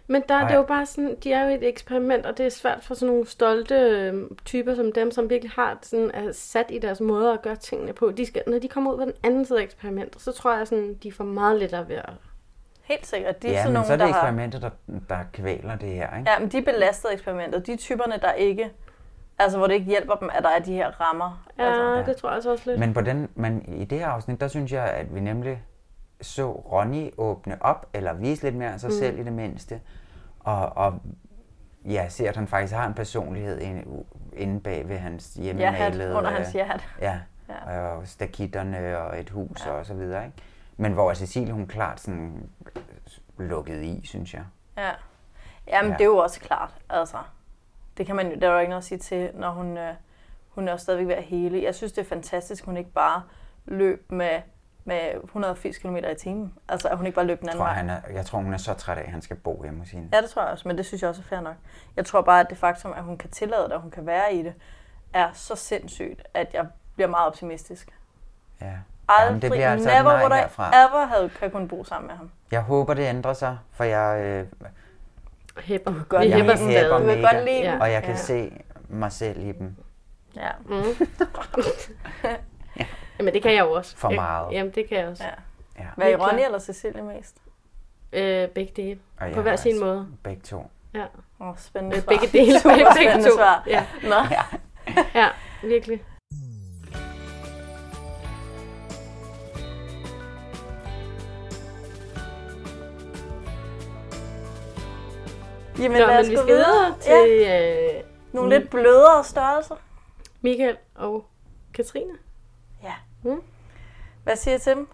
Men der er det Ej. jo bare sådan, de er jo et eksperiment, og det er svært for sådan nogle stolte øh, typer som dem, som virkelig har sådan, er sat i deres måde at gøre tingene på. De skal, når de kommer ud på den anden side af eksperimentet, så tror jeg sådan, de får meget lettere ved at... Helt sikkert. De er ja, sådan men nogle, så er det der eksperimentet, der, der kvæler det her, ikke? Ja, men de er belastet eksperimentet. De er typerne, der ikke... Altså, hvor det ikke hjælper dem, at der er de her rammer. Ja, altså. det tror jeg altså også lidt. Men, på den, men i det her afsnit, der synes jeg, at vi nemlig så Ronny åbne op, eller vise lidt mere af sig Mm. selv i det mindste, og, og ja, ser, at han faktisk har en personlighed inde, inde bag ved hans hjemmemalede... under hans jert. Ja, Ja. ja. og stakitterne og et hus ja. og så videre, ikke? Men hvor Cecilie, hun klart sådan lukket i, synes jeg. Ja. Jamen, Ja. det er jo også klart. Altså, det kan man jo, der er jo ikke noget at sige til, når hun, øh, hun er stadigvæk ved at hele. Jeg synes, det er fantastisk, hun ikke bare løb med, med 180 km i timen. Altså, at hun ikke bare løb den Jeg anden tror, vej. han er, jeg tror, hun er så træt af, at han skal bo hjemme hos hende. Ja, det tror jeg også, men det synes jeg også er fair nok. Jeg tror bare, at det faktum, at hun kan tillade det, og hun kan være i det, er så sindssygt, at jeg bliver meget optimistisk. Ja. Aldrig, Jamen, det bliver altså never nej would I herfra. ever have kan kun bo sammen med ham. Jeg håber, det ændrer sig, for jeg... Øh, Hæpper. Godt Vi lide hæpper dem. den Du mega, godt lide dem. Og jeg kan Ja. se mig selv i dem. Ja. Mm. Jamen, det kan jeg jo også. For Jeg- meget. Jamen, det kan jeg også. Ja. Ja. Hvad er Ronny eller Cecilie mest? Øh, begge dele. Og jeg På hver sin måde. Begge to. Ja. Åh, oh, spændende svar. begge dele. Super begge spændende to. svar. Ja. Nå. Ja. ja, virkelig. Jamen, Nå, lad os vi gå skal videre til Ja. øh, Nogle lidt blødere størrelser. Michael og Katrine. Mm. Hvad siger I til dem?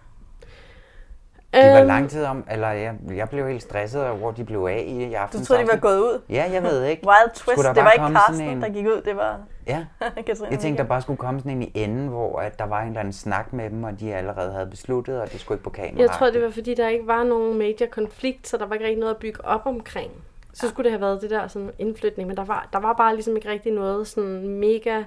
De var Øhm, lang tid om, eller jeg, jeg blev helt stresset over, hvor de blev af i, aften. Du troede, de var gået ud? Ja, jeg ved ikke. Wild twist. Det var ikke Carsten, en- der gik ud. Det var Ja. Katrine. Jeg tænkte, der bare skulle komme sådan en i enden, hvor at der var en eller anden snak med dem, og de allerede havde besluttet, og det skulle ikke på kamera. Jeg tror, det var fordi, der ikke var nogen major konflikt, så der var ikke rigtig noget at bygge op omkring. Så skulle det have været det der sådan indflytning, men der var, der var bare ligesom ikke rigtig noget sådan mega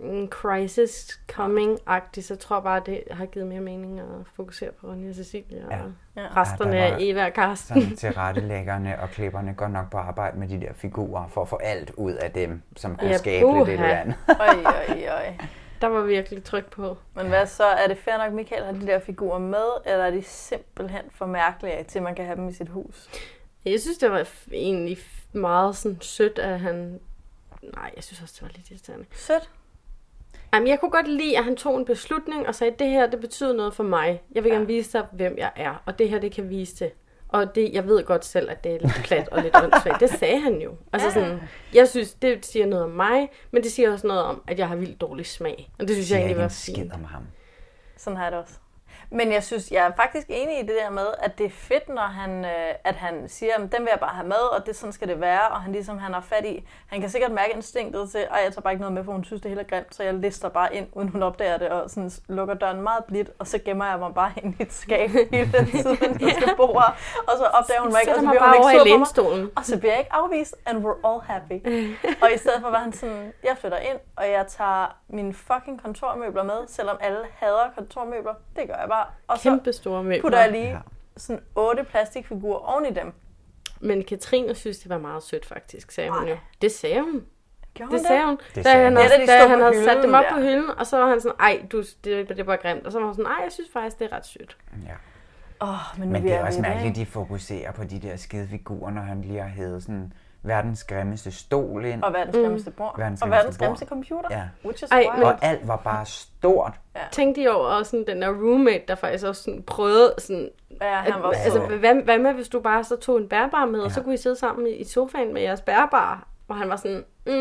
en crisis coming-agtig, så jeg tror bare, det har givet mere mening at fokusere på Ronja og Cecilie og Ja. resterne Ja, af Eva og Karsten. Sådan tilrettelæggerne og klipperne går nok på arbejde med de der figurer, for at få alt ud af dem, som kunne Ja, skabe lidt et eller andet. Øj, øj, øj. Der var virkelig tryk på. Men hvad så? Er det fair nok, Michael har de der figurer med, eller er de simpelthen for mærkelige til, at man kan have dem i sit hus? Jeg synes, det var egentlig meget sådan sødt, at han... Nej, jeg synes også, det var lidt irriterende. Sødt? Jamen, jeg kunne godt lide, at han tog en beslutning og sagde, det her, det betyder noget for mig. Jeg vil gerne vise dig, hvem jeg er, og det her, det kan vise det. Og det, jeg ved godt selv, at det er lidt plat og lidt åndssvagt. Det sagde han jo. Altså sådan, jeg synes, det siger noget om mig, men det siger også noget om, at jeg har vildt dårlig smag. Og det synes jeg egentlig var fint. om ham. Sådan har jeg det også. Men jeg synes, jeg er faktisk enig i det der med, at det er fedt, når han, øh, at han siger, at den vil jeg bare have med, og det sådan skal det være, og han ligesom han har fat i. Han kan sikkert mærke instinktet til, at jeg tager bare ikke noget med, for hun synes, det hele er grimt, så jeg lister bare ind, uden hun opdager det, og sådan lukker døren meget blidt, og så gemmer jeg mig bare ind i et skab hele den tid, der skal bo og så opdager hun mig ikke, og så bliver hun ikke sur på mig, og så bliver jeg ikke afvist, and we're all happy. og i stedet for var han sådan, jeg flytter ind, og jeg tager mine fucking kontormøbler med, selvom alle hader kontormøbler. Det gør jeg bare. Og Kæmpe så store møbler. putter jeg lige sådan otte plastikfigurer oven i dem. Men Katrine synes, det var meget sødt faktisk, sagde hun jo. Det sagde hun. Gjorde det sagde hun. Det da sagde han, havde, Ja, da de da stod han havde sat dem op der. på hylden, og så var han sådan, ej, du, det, det var grimt. Og så var hun sådan, ej, jeg synes faktisk, det er ret sødt. Ja. Oh, men, Men det er også mærkeligt, ikke? de fokuserer på de der skide figurer, når han lige har hævet sådan verdens grimmeste stol ind. Og verdens grimmeste bord. Verdens Og verdens grimmeste computer. Ja. Which is Ej, men- Og alt var bare stort. Ja. Tænkte I over også sådan, den der roommate, der faktisk også sådan prøvede sådan... Ja, han at, var altså, så- hvad, hvad med, hvis du bare så tog en bærbar med, og så kunne I sidde sammen i, sofaen med jeres bærbar? Og han var sådan, mm,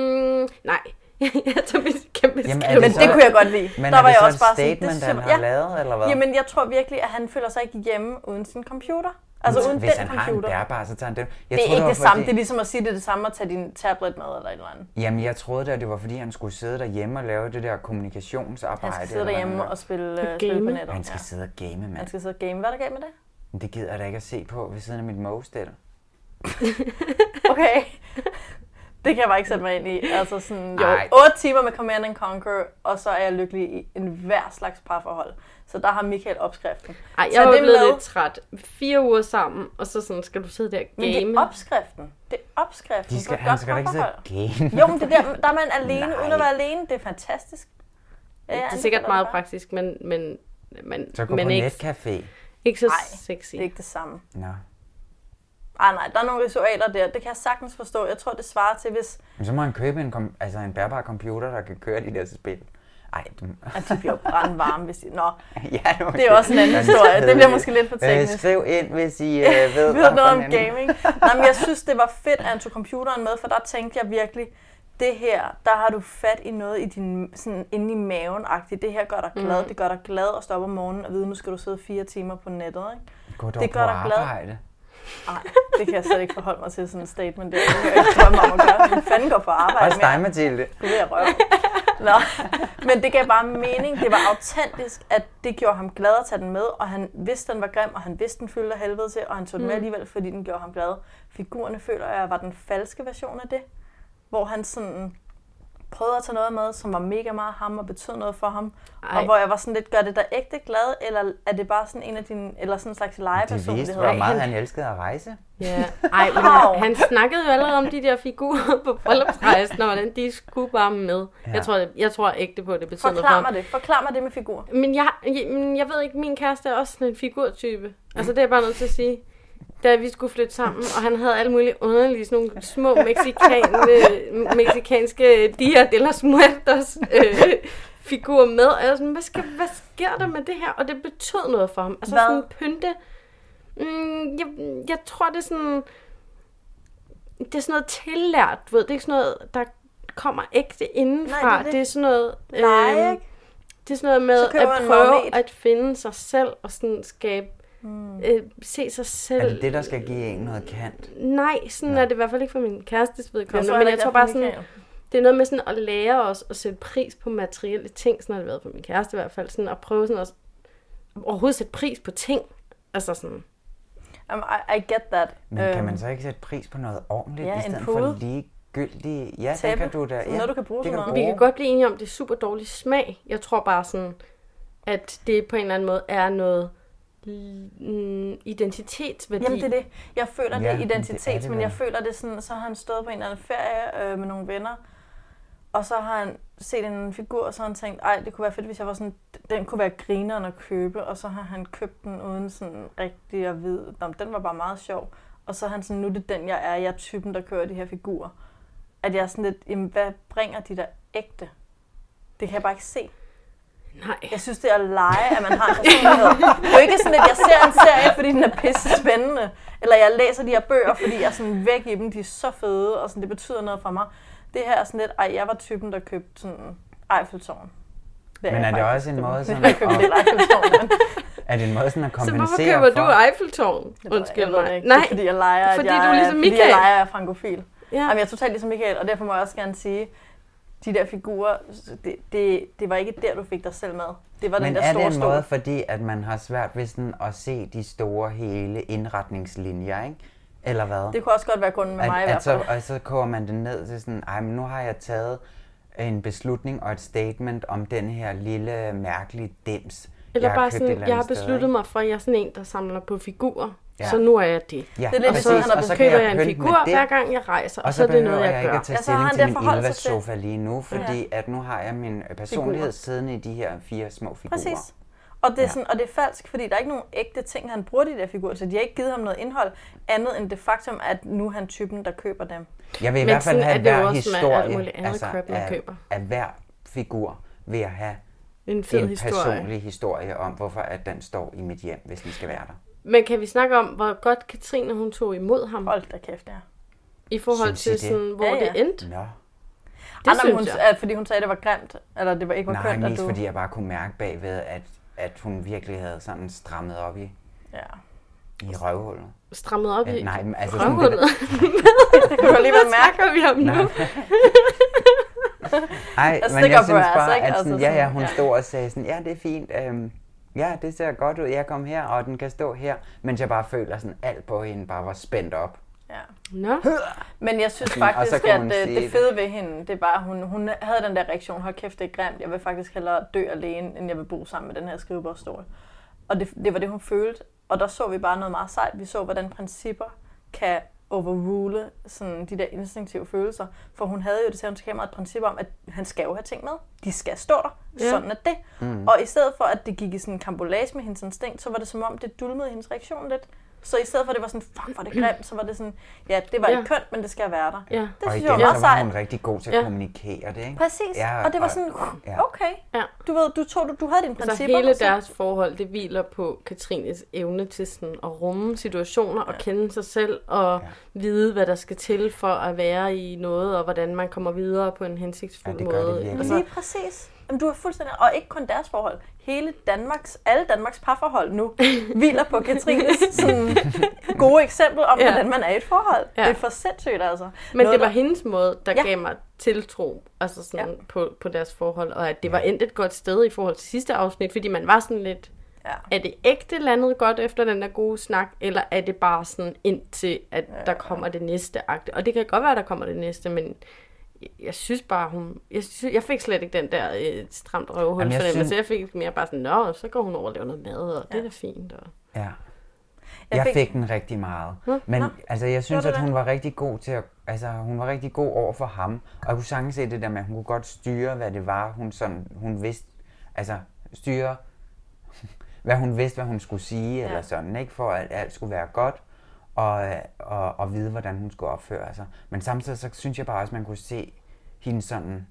nej, jeg tager mit kæmpe Jamen, skriv. Men det kunne jeg godt lide. Men der er var det jeg så også et bare sådan, statement, det er han har lavet, eller hvad? Jamen, jeg tror virkelig, at han føler sig ikke hjemme uden sin computer. Altså uden Hvis den han har en computer. bærbar, så tager han den. Jeg det er troede, ikke var det samme. fordi- Det er ligesom at sige, det er det samme at tage din tablet med eller et eller andet. Jamen, jeg troede da, det var fordi, han skulle sidde derhjemme og lave det der kommunikationsarbejde. Han skal sidde derhjemme og spille, øh, spille på nettet. Han skal ja. sidde og game, mand. Han skal sidde og game. Hvad er der galt med det? Det gider jeg da ikke at se på ved siden af mit Moe-stel. Okay. Det kan jeg bare ikke sætte mig ind i. Altså sådan, jo, Ej. 8 timer med Command and Conquer, og så er jeg lykkelig i en hver slags parforhold. Så der har Michael opskriften. Ej, Så jeg var det blevet med- lidt træt. Fire uger sammen, og så sådan, skal du sidde der og Men game. det er opskriften. Det er opskriften De skal, han godt skal ikke sidde game. Jo, men det der, der er man alene, Nej. uden at være alene. Det er fantastisk. Ja, det er sikkert meget praktisk, men, men, men, Så gå men på ikke, netcafé. ikke så Nej, sexy. Det er ikke det samme. Nå. Ej, nej, der er nogle ritualer der. Det kan jeg sagtens forstå. Jeg tror, det svarer til, hvis Men så må han købe en, kom- altså en bærbar computer, der kan køre de der spil. Ej, du... at de bliver brandvarme, hvis de... Nå, ja, nu det er også en anden historie. Det bliver måske lidt for Øh, teknisk. skriv ind, hvis I øh, ved, ved noget om gaming. Nej, men jeg synes, det var fedt, at han tog computeren med, for der tænkte jeg virkelig, det her, der har du fat i noget i din, sådan inde i maven -agtigt. Det her gør dig glad. Mm. Det gør dig glad at stå op om morgenen og vide, nu skal du sidde fire timer på nettet. Ikke? Gå dog det på gør dig glad. arbejde. Nej, det kan jeg slet ikke forholde mig til sådan en statement. Det kan jeg ikke drømme om at gøre. Fanden går på arbejde Også dig, Mathilde. Gud, jeg røver. Nå, men det gav bare mening. Det var autentisk, at det gjorde ham glad at tage den med, og han vidste, den var grim, og han vidste, den fyldte af helvede til, og han tog den med Mm. alligevel, fordi den gjorde ham glad. Figurerne føler jeg var den falske version af det, hvor han sådan prøvede at tage noget med, som var mega meget ham og betød noget for ham. Ej. Og hvor jeg var sådan lidt, gør det dig ægte glad, eller er det bare sådan en af dine, eller sådan en slags De legeperson, viste, det hvor meget han elskede at rejse. Ja, ej, men han, han snakkede jo allerede om de der figurer på bryllupsrejsen, og hvordan de skulle bare med. Ja. Jeg, tror, det, jeg tror ægte på, at det betyder noget for Forklar ham. mig det. Forklar mig det med figur. Men jeg, jeg, men jeg ved ikke, min kæreste er også sådan en figurtype. Altså, det er jeg bare nødt til at sige. Da vi skulle flytte sammen, og han havde alle mulige underlige, sådan nogle små mexikane, mexikanske Dia de los Muertos øh, figurer med. Og jeg var sådan, hvad, skal, hvad sker der med det her? Og det betød noget for ham. Altså Hvad? sådan pynte. Mm, jeg, jeg tror, det er sådan... Det er sådan noget tillært, ved. Det er ikke sådan noget, der kommer ægte indenfra. Nej, det er det, det. er sådan noget... Nej, ikke? Det er sådan noget med at prøve at finde sig selv og sådan skabe, mm. øh, se sig selv. Er det det, der skal give en noget kant? Nej, sådan er det i hvert fald ikke for min kærestes vedkommende. tror men jeg tror det er bare sådan, det er noget med sådan at lære os at sætte pris på materielle ting. Sådan har det været for min kæreste i hvert fald. Sådan at prøve sådan at overhovedet sætte pris på ting. Altså sådan, Um, I, I get that. Men kan Øhm, man så ikke sætte pris på noget ordentligt, ja, i stedet for ligegyldig. Ja, Tæppe. kan du da. Sådan Ja, noget, du kan bruge det du noget. Vi kan godt blive enige om, at det er super dårlig smag. Jeg tror bare sådan, at det på en eller anden måde er noget identitetsværdi. Jamen det er det. Jeg føler, Ja, det er men det er identitet, det men jeg føler det sådan, så har han stået på en eller anden ferie øh, med nogle venner, og så har han set en figur, og så har han tænkt, ej, det kunne være fedt, hvis jeg var sådan, den kunne være grineren at købe, og så har han købt den uden sådan rigtig at vide, Nå, den var bare meget sjov. Og så er han sådan, nu er det den, jeg er, jeg er typen, der kører de her figurer. At jeg er sådan lidt, jamen, hvad bringer de der ægte? Det kan jeg bare ikke se. Nej. Jeg synes, det er at lege, at man har en personlighed. Det er jo ikke sådan, at jeg ser en serie, fordi den er pisse spændende. Eller jeg læser de her bøger, fordi jeg er sådan væk i dem. De er så fede, og sådan, det betyder noget for mig. Det her er sådan lidt, ej, jeg var typen, der købte sådan Eiffeltårn. Men er jeg det også en måde sådan jeg at- Er det en måde sådan at Så kompensere hvorfor køber for? du Eiffeltårn? Undskyld jeg mig. ikke. Nej, Det er, fordi jeg leger, at fordi jeg, du er ligesom Fordi Michael. jeg leger er frankofil. Ja. Jamen, jeg er totalt ligesom Michael, og derfor må jeg også gerne sige, de der figurer, det, det, det var ikke der, du fik dig selv med. Det var den Men der er store det en stol. måde, fordi at man har svært ved sådan at se de store hele indretningslinjer, ikke? Eller hvad? Det kunne også godt være grunden med at, mig i at hvert så, fald. og så koger man det ned til sådan, ej, men nu har jeg taget en beslutning og et statement om den her lille, mærkelige dims, Eller jeg bare sådan, jeg har sted, besluttet ikke? mig for, at jeg er sådan en, der samler på figurer. Ja. Så nu er jeg det. Ja, Det er lidt præcis, sådan, han har og så Så køber jeg en figur det. hver gang jeg rejser, Og så, er det noget, jeg jeg ikke gør. at tage Ja, så har stilling han til det min til. Ilva-sofa lige nu, fordi at nu har jeg min personlighed siddende i de her fire små figurer. Præcis. Og det, er Ja. sådan, og det er falsk, fordi der er ikke nogen ægte ting, han bruger de der figurer til. De har ikke givet ham noget indhold, andet end det faktum, at nu er han typen, der køber dem. Jeg vil i Men hvert fald have er det hver også med alt historie, altså af, køber. af hver figur vil jeg have En fed en historie. personlig historie om, hvorfor at den står i mit hjem, hvis den skal være der. Men kan vi snakke om, hvor godt Katrine hun tog imod ham? Hold da kæft, ja. I forhold Synes til det? sådan, hvor Ja, ja. det endte? Nå. Det Andre, synes hun, jeg. Er, fordi hun sagde, at det var grimt, eller det var ikke var Nej, kønt, mest du... fordi jeg bare kunne mærke bagved, at, at hun virkelig havde sådan strammet op i, Ja. i røvhullet. Strammet op i nej, men altså sådan røvhullet. Det kunne alligevel Hvad mærke. vi om nu? Nej. Ej, Jeg men jeg synes bare, ikke? at Altså sådan, ja, ja, sådan, hun ja. stod og sagde sådan, ja, det er fint, øhm, ja, det ser godt ud, jeg kom her, og den kan stå her, mens jeg bare føler sådan, alt på hende bare var spændt op. Ja. Nå. Men jeg synes faktisk, at øh, det det. fede ved hende, det bare, at hun, hun havde den der reaktion, hold kæft, det er grimt, jeg vil faktisk hellere dø alene, end jeg vil bo sammen med den her skrivebordstol. Og det, det var det, hun følte. Og der så vi bare noget meget sejt. Vi så, hvordan principper kan overrule sådan de der instinktive følelser. For hun havde jo det til hans kamera et princip om, at han skal jo have ting med. De skal stå der. Ja. Sådan er det. Mm. Og i stedet for, at det gik i sådan en kambolage med hendes instinkt, så var det som om, det dulmede hendes reaktion lidt. Så i stedet for, at det var sådan, fuck, hvor det grimt, så var det sådan, ja, det var Ja. ikke kønt, men det skal være der. Ja. Det og synes igen, jeg var så meget var sejt. hun rigtig god til at Ja. kommunikere det, ikke? Præcis. Ja, og det var og- sådan, ja. okay. Ja. Du ved, du, tog, du, du havde dine Så principper. hele og så- deres forhold, det hviler på Katrines evne til sådan at rumme situationer og kende sig selv og Ja. vide, hvad der skal til for at være i noget, og hvordan man kommer videre på en hensigtsfuld Ja, det gør det måde. virkelig. Altså, Lige præcis. Jamen, du er fuldstændig... Og ikke kun deres forhold. Hele Danmarks, alle Danmarks parforhold nu hviler på Katrines sådan, gode eksempel om, Ja. ja. hvordan man er i et forhold. Ja. Ja. Det er for sindssygt, altså. Men Noget, det var der- hendes måde, der Ja. gav mig tiltro altså sådan Ja. på, på deres forhold, og at det var endt et godt sted i forhold til sidste afsnit, fordi man var sådan lidt, Ja. er det ægte landet godt efter den der gode snak, eller er det bare sådan indtil, at der kommer det næste akt? Og det kan godt være, at der kommer det næste, men jeg- synes bare, hun... Jeg, synes, jeg fik slet ikke den der øh, stramt røvhul Jamen, jeg fornemmelse. synes- Jeg fik mere bare sådan, nå, så går hun over og laver noget mad, og det er da fint. Og... Ja. Jeg Jeg, fik- fik, den rigtig meget. Nå, Men nå. altså, jeg synes, at hun var rigtig god til at, altså, hun var rigtig god over for ham. Og jeg kunne sagtens se det der med, at hun kunne godt styre, hvad det var, hun sådan, hun vidste, altså styre, hvad hun vidste, hvad hun skulle sige, ja. eller sådan, ikke? For at alt skulle være godt, og, og, og vide, hvordan hun skulle opføre sig. Men samtidig så synes jeg bare også, at man kunne se hende sådan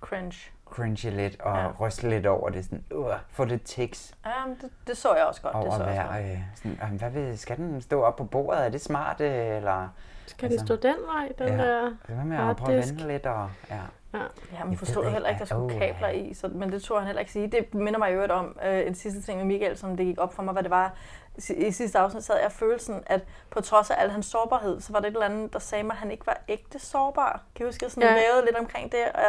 Cringe. cringe lidt, og Ja. ryste lidt over det, sådan, uh, få det tics Ja, det, det så jeg også godt. og det så at jeg også være, godt. øh, sådan, "Jamen, hvad vil, skal den stå op på bordet? Er det smart? øh, Eller, Skal altså, den stå den vej, den ja. der Hvad med at prøve at vende lidt? Og, ja. Ja. Ja, man forstod ved heller ikke, at der ikke, skulle åh, kabler i, så, men det tror han heller ikke sige. Det minder mig i øvrigt om øh, en sidste ting med Michael, som det gik op for mig, hvad det var. I sidste afsnit sad jeg følelsen, at på trods af al hans sårbarhed, så var det et eller andet, der sagde mig, at han ikke var ægte sårbar. Kan I huske, jeg sådan Ja. lavede lidt omkring det, og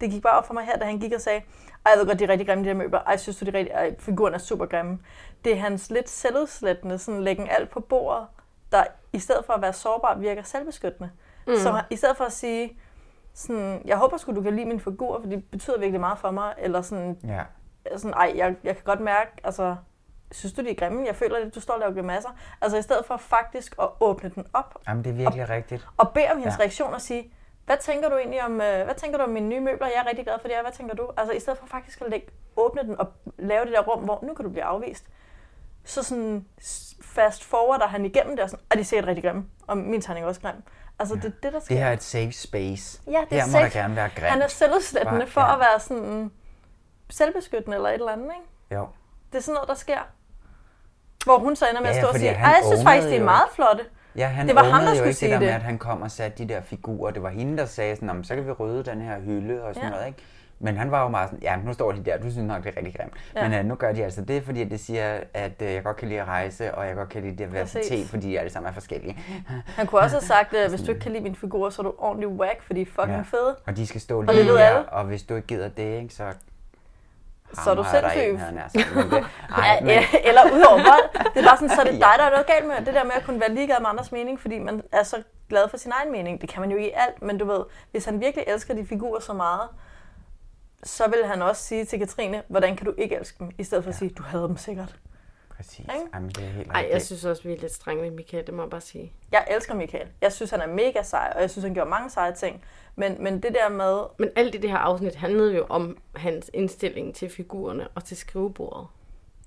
det gik bare op for mig her, da han gik og sagde, ej, jeg ved godt, de er rigtig grimme, de her møbler. Ej, jeg synes du, de er rigtig, ej, figuren er super grimme. Det er hans lidt selvudslættende, sådan læggen alt på bordet, der i stedet for at være sårbar, virker selvbeskyttende. Mm. Så i stedet for at sige, sådan, jeg håber sgu, du kan lide min figur, for det betyder virkelig meget for mig, eller sådan, Ja. sådan ej, jeg, jeg kan godt mærke, altså, synes du, de er grimme? Jeg føler lidt, du står og laver grimasser. Altså i stedet for faktisk at åbne den op, Jamen, det er virkelig rigtigt. og bede om hendes Ja. reaktion og sige, hvad tænker du egentlig om, øh, hvad tænker du om mine nye møbler? Jeg er rigtig glad for det her. Hvad tænker du? Altså i stedet for faktisk at lægge, åbne den og lave det der rum, hvor nu kan du blive afvist. Så sådan fast forwarder han igennem det og sådan, og de er sikkert rigtig grimme. Og min tegning er også grim. Altså det er det, der sker. Det her er et safe space. Ja, det er Her må safe. der gerne være grimt. Han er selvudslættende for at være sådan selvbeskyttende eller et eller andet, ikke? Jo. Det er sådan noget, der sker. Hvor hun så ender med Ja, at stå og fordi sige, ej, jeg synes faktisk, de er meget flotte. Ja, han det var ham, der skulle ikke sige det der det. med, at han kom og satte de der figurer. Det var hende, der sagde sådan, "Nå, men så kan vi rydde den her hylde og sådan Ja. noget, ikke? Men han var jo meget sådan, ja, nu står de der, du synes nok, det er rigtig grimt. Ja. Men uh, nu gør de altså det, fordi det siger, at uh, jeg godt kan lide at rejse, og jeg godt kan lide diversitet, Præcis. fordi de alle sammen er forskellige. Han kunne også have sagt, at hvis du ikke kan lide mine figurer, så er du ordentligt whack, for de er fucking Ja. fede. Og de skal stå Og det lige ved her, og hvis du ikke gider det, ikke, så Så er du sindssyg. havde ja, ja, eller udover vold. Det er bare sådan, så er det dig, der er noget galt med det der med at kunne være ligeglad med andres mening, fordi man er så glad for sin egen mening. Det kan man jo i alt, men du ved, hvis han virkelig elsker de figurer så meget, så vil han også sige til Katrine, hvordan kan du ikke elske dem, i stedet for at sige, du hader dem sikkert. Præcis. Ikke? Jamen, det er helt Ej, jeg synes også, vi er lidt strenge ved Michael, det må jeg bare sige. Jeg elsker Michael. Jeg synes, han er mega sej, og jeg synes, han gjorde mange seje ting. Men, men det der med, Men alt i det her afsnit handlede jo om hans indstilling til figurerne og til skrivebordet.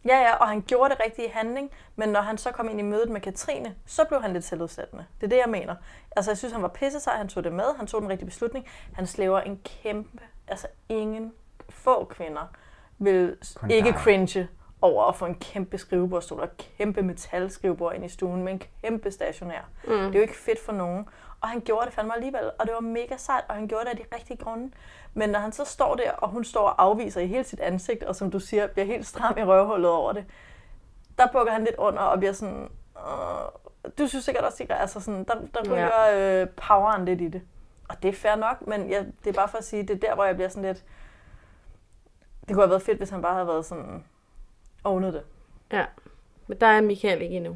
Ja, ja, og han gjorde det rigtige handling, men når han så kom ind i mødet med Katrine, så blev han lidt selvudsættende. Det er det, jeg mener. Altså, jeg synes, han var pisse sej, han tog det med, han tog den rigtige beslutning. Han slæver en kæmpe, altså ingen få kvinder vil Kun ikke cringe over at få en kæmpe skrivebordstol og kæmpe metalskrivebord ind i stuen med en kæmpe stationær. Mm. Det er jo ikke fedt for nogen. Og han gjorde det fandme alligevel, og det var mega sejt, og han gjorde det af de rigtige grunde. Men når han så står der, og hun står og afviser i hele sit ansigt, og som du siger, bliver helt stram i røvhullet over det, der bukker han lidt under og bliver sådan, øh, du synes sikkert også, er altså sådan, der, der Ja. ryger øh, poweren lidt i det. Og det er fair nok, men jeg, det er bare for at sige, det er der, hvor jeg bliver sådan lidt, det kunne have været fedt, hvis han bare havde været sådan, ownet det. Ja, men der er Michael ikke endnu.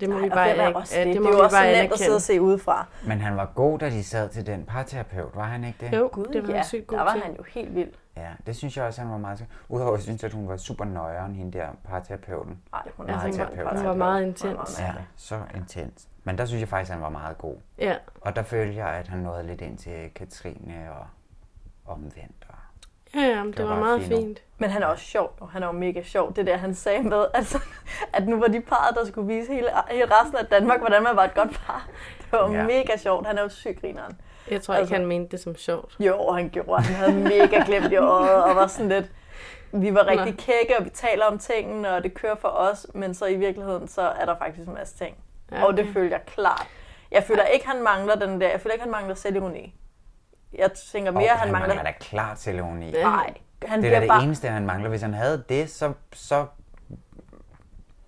Det må Nej, vi bare hvem er ikke- det? det må Det er vi jo også nemt at sidde og se udefra. Men han var god, da de sad til den parterapeut, var han ikke det? Jo, Gud, det var ja, han sygt god der var til. han jo helt vild. Ja, det synes jeg også, han var meget... Udover, at jeg synes, at hun var super nøjeren, hende der parterapeuten. Nej, hun Altså, hun var- hun var meget intens. Ja, så intens. Men der synes jeg faktisk, at han var meget god. Ja. Og der følte jeg, at han nåede lidt ind til Katrine og omvendt. Ja, ja, men det, var, meget fint. Men han er også sjov, og han er jo mega sjov. Det der, han sagde med, altså, at nu var de parret, der skulle vise hele, hele resten af Danmark, hvordan man var et godt par. Det var Ja. mega sjovt. Han er jo syg grineren. Jeg tror ikke, han mente det som sjovt. Jo, han gjorde. Han havde mega glemt i øjet, og var sådan lidt... Vi var rigtig Nå. kække, og vi taler om tingene, og det kører for os, men så i virkeligheden, så er der faktisk en masse ting. Ja, Ja, og det okay. føler jeg klart. Jeg føler ikke, han mangler den der. Jeg føler ikke, han mangler selvironi. Jeg tænker mere, og han mangler... da klart til Leonie. Nej, han det er det bare... eneste, han mangler. Hvis han havde det, så, så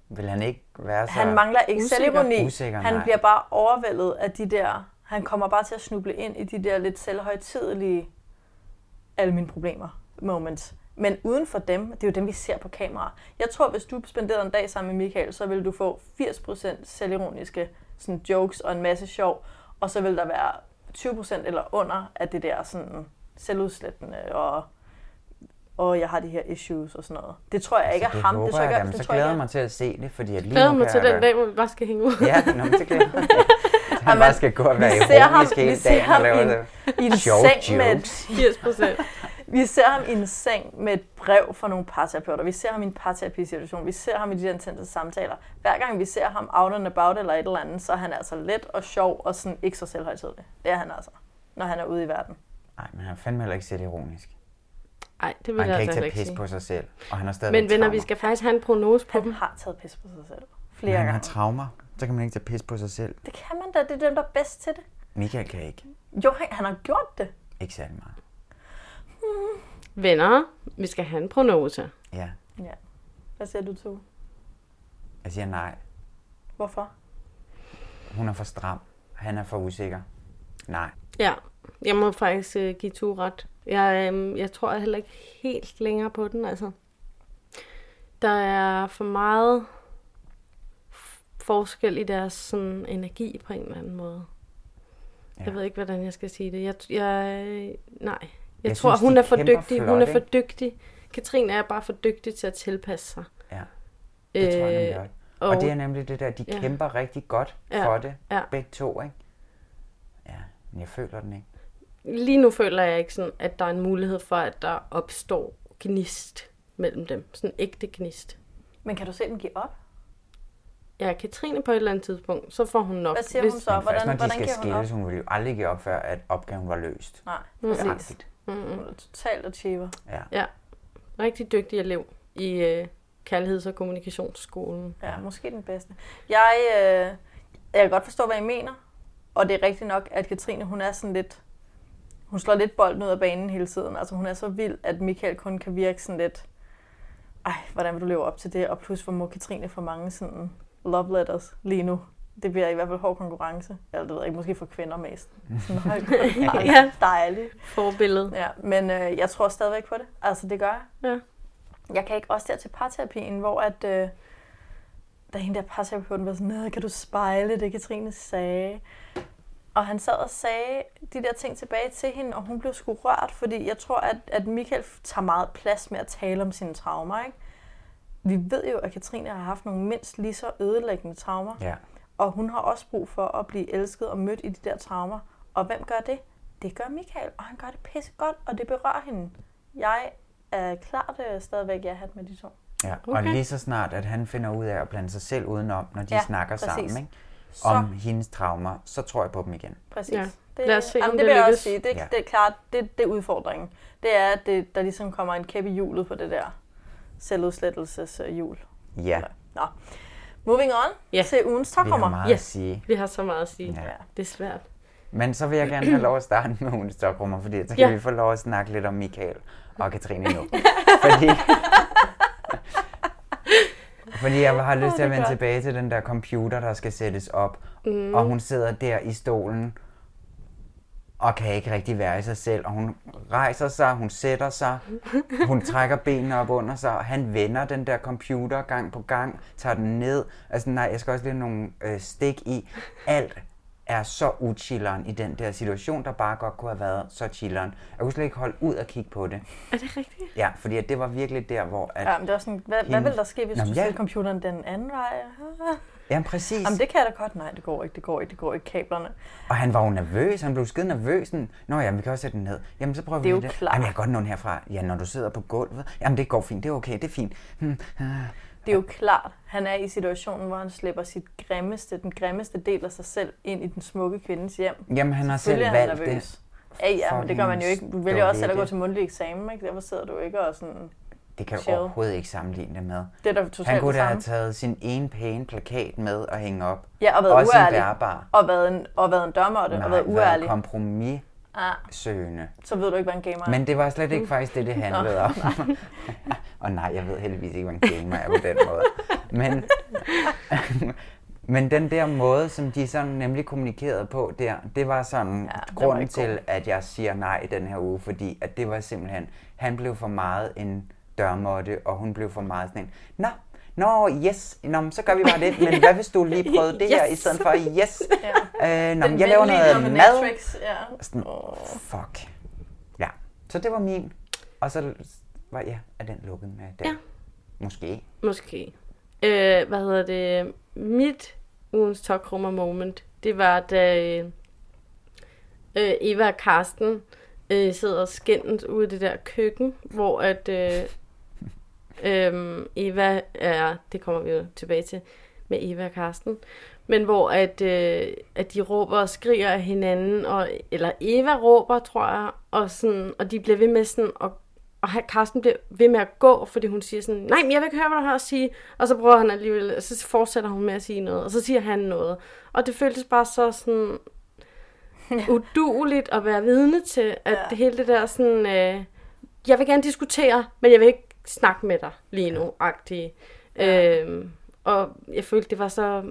vil han ikke være så Han mangler ikke usikker. selvironi. Usikker, han nej. bliver bare overvældet af de der... Han kommer bare til at snuble ind i de der lidt selvhøjtidelige alle mine problemer moments. Men uden for dem, det er jo dem, vi ser på kamera. Jeg tror, hvis du spenderede en dag sammen med Michael, så ville du få 80% selvironiske sådan jokes og en masse sjov, og så vil der være 20% eller under af det der sådan selvudslættende og og jeg har de her issues og sådan noget. Det tror jeg ikke er Altså, det ham. håber det tror jeg, jeg, da, men det så tror jeg glæder jeg er- mig til at se det, fordi at lige Glæder mig til den da- dag, hvor vi bare skal hænge ud. Ja, nå, men det glæder jeg mig. Han Jamen, bare skal gå og være vi ser ham, ironisk vi hele ser dagen og ham lave det. i en seng med jokes. 80 procent. Vi ser ham i en seng med et brev fra nogle parterapeuter. Vi ser ham i en parterapisituation. Vi ser ham i de der intense samtaler. Hver gang vi ser ham out and about eller et eller andet, så er han altså let og sjov og sådan ikke så selvhøjtidlig. Det er han altså, når han er ude i verden. Nej, men han er fandme heller ikke selv ironisk. Nej, det Og vil han jeg kan altså ikke heller tage ikke pis på sig selv. Og han har stadig Men venner, vi skal faktisk have en prognose på Han dem. har taget pis på sig selv. Flere Flere han har gange. traumer, så kan man ikke tage pis på sig selv. Det kan man da. Det er dem, der er bedst til det. Michael kan ikke. Jo, han, han har gjort det. Ikke særlig meget. Venner, vi skal have en prognose. Ja, Ja. Hvad siger du to? jeg siger nej. Hvorfor? Hun er for stram. Han er for usikker. Nej. Ja, jeg må faktisk øh, give to ret. Jeg, øh, jeg tror heller ikke helt længere på den, altså. Der er for meget forskel i deres sådan, energi på en eller anden måde. Jeg ved ikke, hvordan jeg skal sige det. Jeg, jeg nej. Jeg, Jeg tror, synes, hun er for dygtig. flot, hun er for ikke? dygtig. Katrine er bare for dygtig til at tilpasse sig. Ja, det tror jeg nemlig Øh, også. Og, og det er nemlig det der, de ja. kæmper rigtig godt Ja, for det, ja. begge to, ikke? Ja, men jeg føler den ikke. Lige nu føler jeg ikke sådan, at der er en mulighed for, at der opstår gnist mellem dem. Sådan en ægte gnist. Men kan du se dem give op? Ja, Katrine på et eller andet tidspunkt, så får hun nok. Hvad siger hun så? Men først, når de hvordan skal giver hun op? skilles, hun ville jo aldrig give op, før at opgaven var løst. Nej, præcis. Agtigt. Hun er totalt achiever. Ja. Ja. Rigtig dygtig elev i øh, kærligheds- og kommunikationsskolen. Ja, måske den bedste. Jeg, øh, jeg kan godt forstå, hvad I mener. Og det er rigtigt nok, at Katrine, hun er sådan lidt... Hun slår lidt bolden ud af banen hele tiden. Altså hun er så vild, at Michael kun kan virke sådan lidt... Ej, hvordan vil du leve op til det? Og plus, hvor må Katrine få mange sådan love letters lige nu. Det bliver i hvert fald hård konkurrence. Eller det ved jeg ikke, måske for kvinder mest. Sådan, høj, Ja. dejligt. Forbillede. Ja, men øh, jeg tror stadigvæk på det. Altså, det gør jeg. Ja. Jeg kan ikke også der til parterapien, hvor at, øh, da hende der parterapeuten var sådan, "Nå, kan du spejle det, Katrine sagde? Og han sad og sagde de der ting tilbage til hende, og hun blev sgu rørt, fordi jeg tror, at, at Michael tager meget plads med at tale om sine traumer, ikke? Vi ved jo, at Katrine har haft nogle mindst lige så ødelæggende traumer. Ja. Og hun har også brug for at blive elsket og mødt i de der traumer. Og hvem gør det? Det gør Michael, og han gør det pisse godt, og det berører hende. Jeg er klart øh, stadigvæk jeg hat med de to. Ja, okay. Okay. og lige så snart, at han finder ud af at blande sig selv udenom, når de Ja, snakker præcis. sammen, ikke? Så- om hendes traumer, så tror jeg på dem igen. Præcis. Ja. Det, Lad os se, jamen, om det det vil jeg også sige. Det, Ja. det er klart, det, det er udfordringen. Det er, at det, der ligesom kommer en kæp i hjulet på det der selvudslettelseshjul. Ja, Nå. Moving on Ja. til ugens vi har meget Ja. at sige. Vi har så meget at sige. Ja. Det er svært. Men så vil jeg gerne have lov at starte med ugens stokrummer, fordi så kan Ja. vi få lov at snakke lidt om Michael og Katrine nu. fordi, fordi jeg har lyst til at vende godt. tilbage til den der computer, der skal sættes op. Mm. Og hun sidder der i stolen og kan ikke rigtig være i sig selv. Og hun rejser sig, hun sætter sig, hun trækker benene op under sig, og han vender den der computer gang på gang, tager den ned. Altså nej, jeg skal også lige have nogle øh, stik i. Alt er så uchilleren i den der situation, der bare godt kunne have været så chilleren. Jeg kunne slet ikke holde ud og kigge på det. Er det rigtigt? Ja, fordi at det var virkelig der, hvor... At, Ja, men det var sådan, hvad, hvad hende- vil der ske, hvis Nå, du ja. computeren den anden vej? Jamen præcis. Jamen det kan jeg da godt. Nej, det går ikke, det går ikke, det går ikke. Kablerne. Og han var jo nervøs, han blev skide nervøs. Sådan, Nå ja, vi kan også sætte den ned. Jamen så prøver Det er vi jo det. klart. Jamen jeg kan godt nå den herfra. Ja, når du sidder på gulvet. Jamen det går fint, det er okay, det er fint. Hmm. Det er jo klart, han er i situationen, hvor han slipper sit grimmeste, den grimmeste del af sig selv ind i den smukke kvindes hjem. Jamen han har selv er han valgt nervøs. det. Ja, ja, men det gør man jo ikke. Du vælger også selv at gå det. til mundtlig eksamen, ikke? Derfor sidder du ikke og sådan... Det kan chill. overhovedet ikke sammenligne det med. Det er da totalt Han kunne det da have taget sin ene pæne plakat med og hænge op. Ja, og været Også uærlig. bærbar. Og været en, og været en dørmåtte, og været uærlig. kompromissøgende. Ah, så ved du ikke, hvad en gamer er. Men det var slet ikke faktisk det, det handlede Nå, om. og nej, jeg ved heldigvis ikke, hvad en gamer er på den måde. Men, men den der måde, som de sådan nemlig kommunikerede på der, det var sådan ja, var grunden ikke god. til, at jeg siger nej den her uge, fordi at det var simpelthen, han blev for meget en dørmåtte, og hun blev for meget sådan en, nå, Nå, yes. Nå, så gør vi bare det. Men hvad hvis du lige prøvede det her i Yes. stedet for yes? Ja. Øh, nå, Den jeg laver noget mad. ja. Sådan, fuck. Ja, så det var min. Og så var ja, er den lukket med der. Ja. Måske. Måske. Øh, hvad hedder det? Mit ugens tokrummer moment, det var da øh, Eva og Karsten øh, sidder skændes ude i det der køkken, hvor at øh, øh, Eva er, det kommer vi jo tilbage til, med Eva og Karsten, men hvor at, øh, at de råber og skriger af hinanden, og, eller Eva råber, tror jeg, og, sådan, og de bliver ved med sådan at og Karsten bliver ved med at gå, fordi hun siger sådan, nej, men jeg vil ikke høre, hvad du har at sige. Og så prøver han alligevel, og så fortsætter hun med at sige noget, og så siger han noget. Og det føltes bare så sådan uduligt at være vidne til, at ja. det hele det der sådan, øh, jeg vil gerne diskutere, men jeg vil ikke snakke med dig lige nu, agtige. Ja. Øhm, og jeg følte, det var så...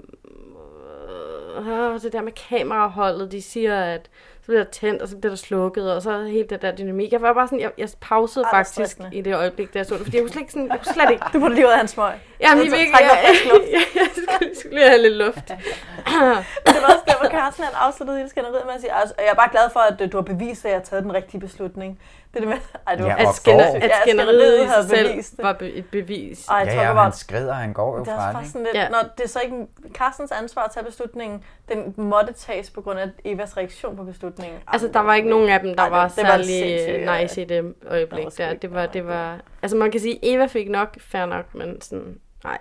Øh, det der med kameraholdet, de siger, at så bliver der tændt, og så bliver der slukket, og så helt det der dynamik. Jeg var bare sådan, jeg, jeg pausede Ej, faktisk stressende. i det øjeblik, da jeg så det, fordi jeg kunne slet ikke, sådan, jeg kunne slet ikke. Du burde lige ud af hans smøg. Jamen, Jeg jeg, jeg, jeg, jeg, skulle, skulle lige have lidt luft. Men det var også der, hvor Carsten han afsluttede hele skænderiet med at sige, altså, jeg er bare glad for, at øh, du har bevist, at jeg har taget den rigtige beslutning. Det er det med, ej, det var Ja, at, skænder, at skænderiet i sig selv bevist det. var be, et bevis. Ej, jeg Ja, tror ja, bare, han skrider, han går jo det er fra det. lidt, Ja. når det er så ikke Carstens ansvar at tage beslutningen, den måtte tages på grund af Evas reaktion på beslutningen. Altså, det der var ikke nogen af dem, der Ej, det- var det var særlig ja. nice i det øjeblik. Det Der. Det var, det var, altså man kan sige, Eva fik nok, fair nok, men sådan, nej,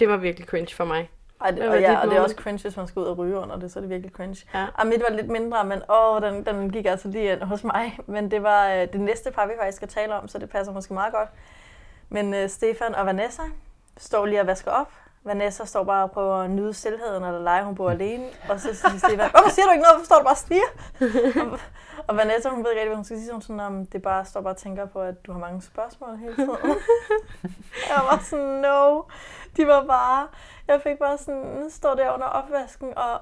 det var virkelig cringe for mig. Ej, det, og, ja, og det er også cringe, hvis man skal ud og ryge under det, så er det virkelig cringe. Ja. Og mit var lidt mindre, men åh, den, den gik altså lige ind hos mig. Men det var øh, det næste par, vi faktisk skal tale om, så det passer måske meget godt. Men øh, Stefan og Vanessa står lige og vasker op. Vanessa står bare og prøver at nyde stillheden, eller lege, hun bor alene. Og så siger Stefan, hvorfor siger du ikke noget? Hvorfor står du bare og stiger? og, og Vanessa, hun ved ikke rigtig, hvad hun skal sige. Hun sådan, om det bare står bare og tænker på, at du har mange spørgsmål hele tiden. jeg var sådan, no. De var bare, jeg fik bare sådan, står der under opvasken, og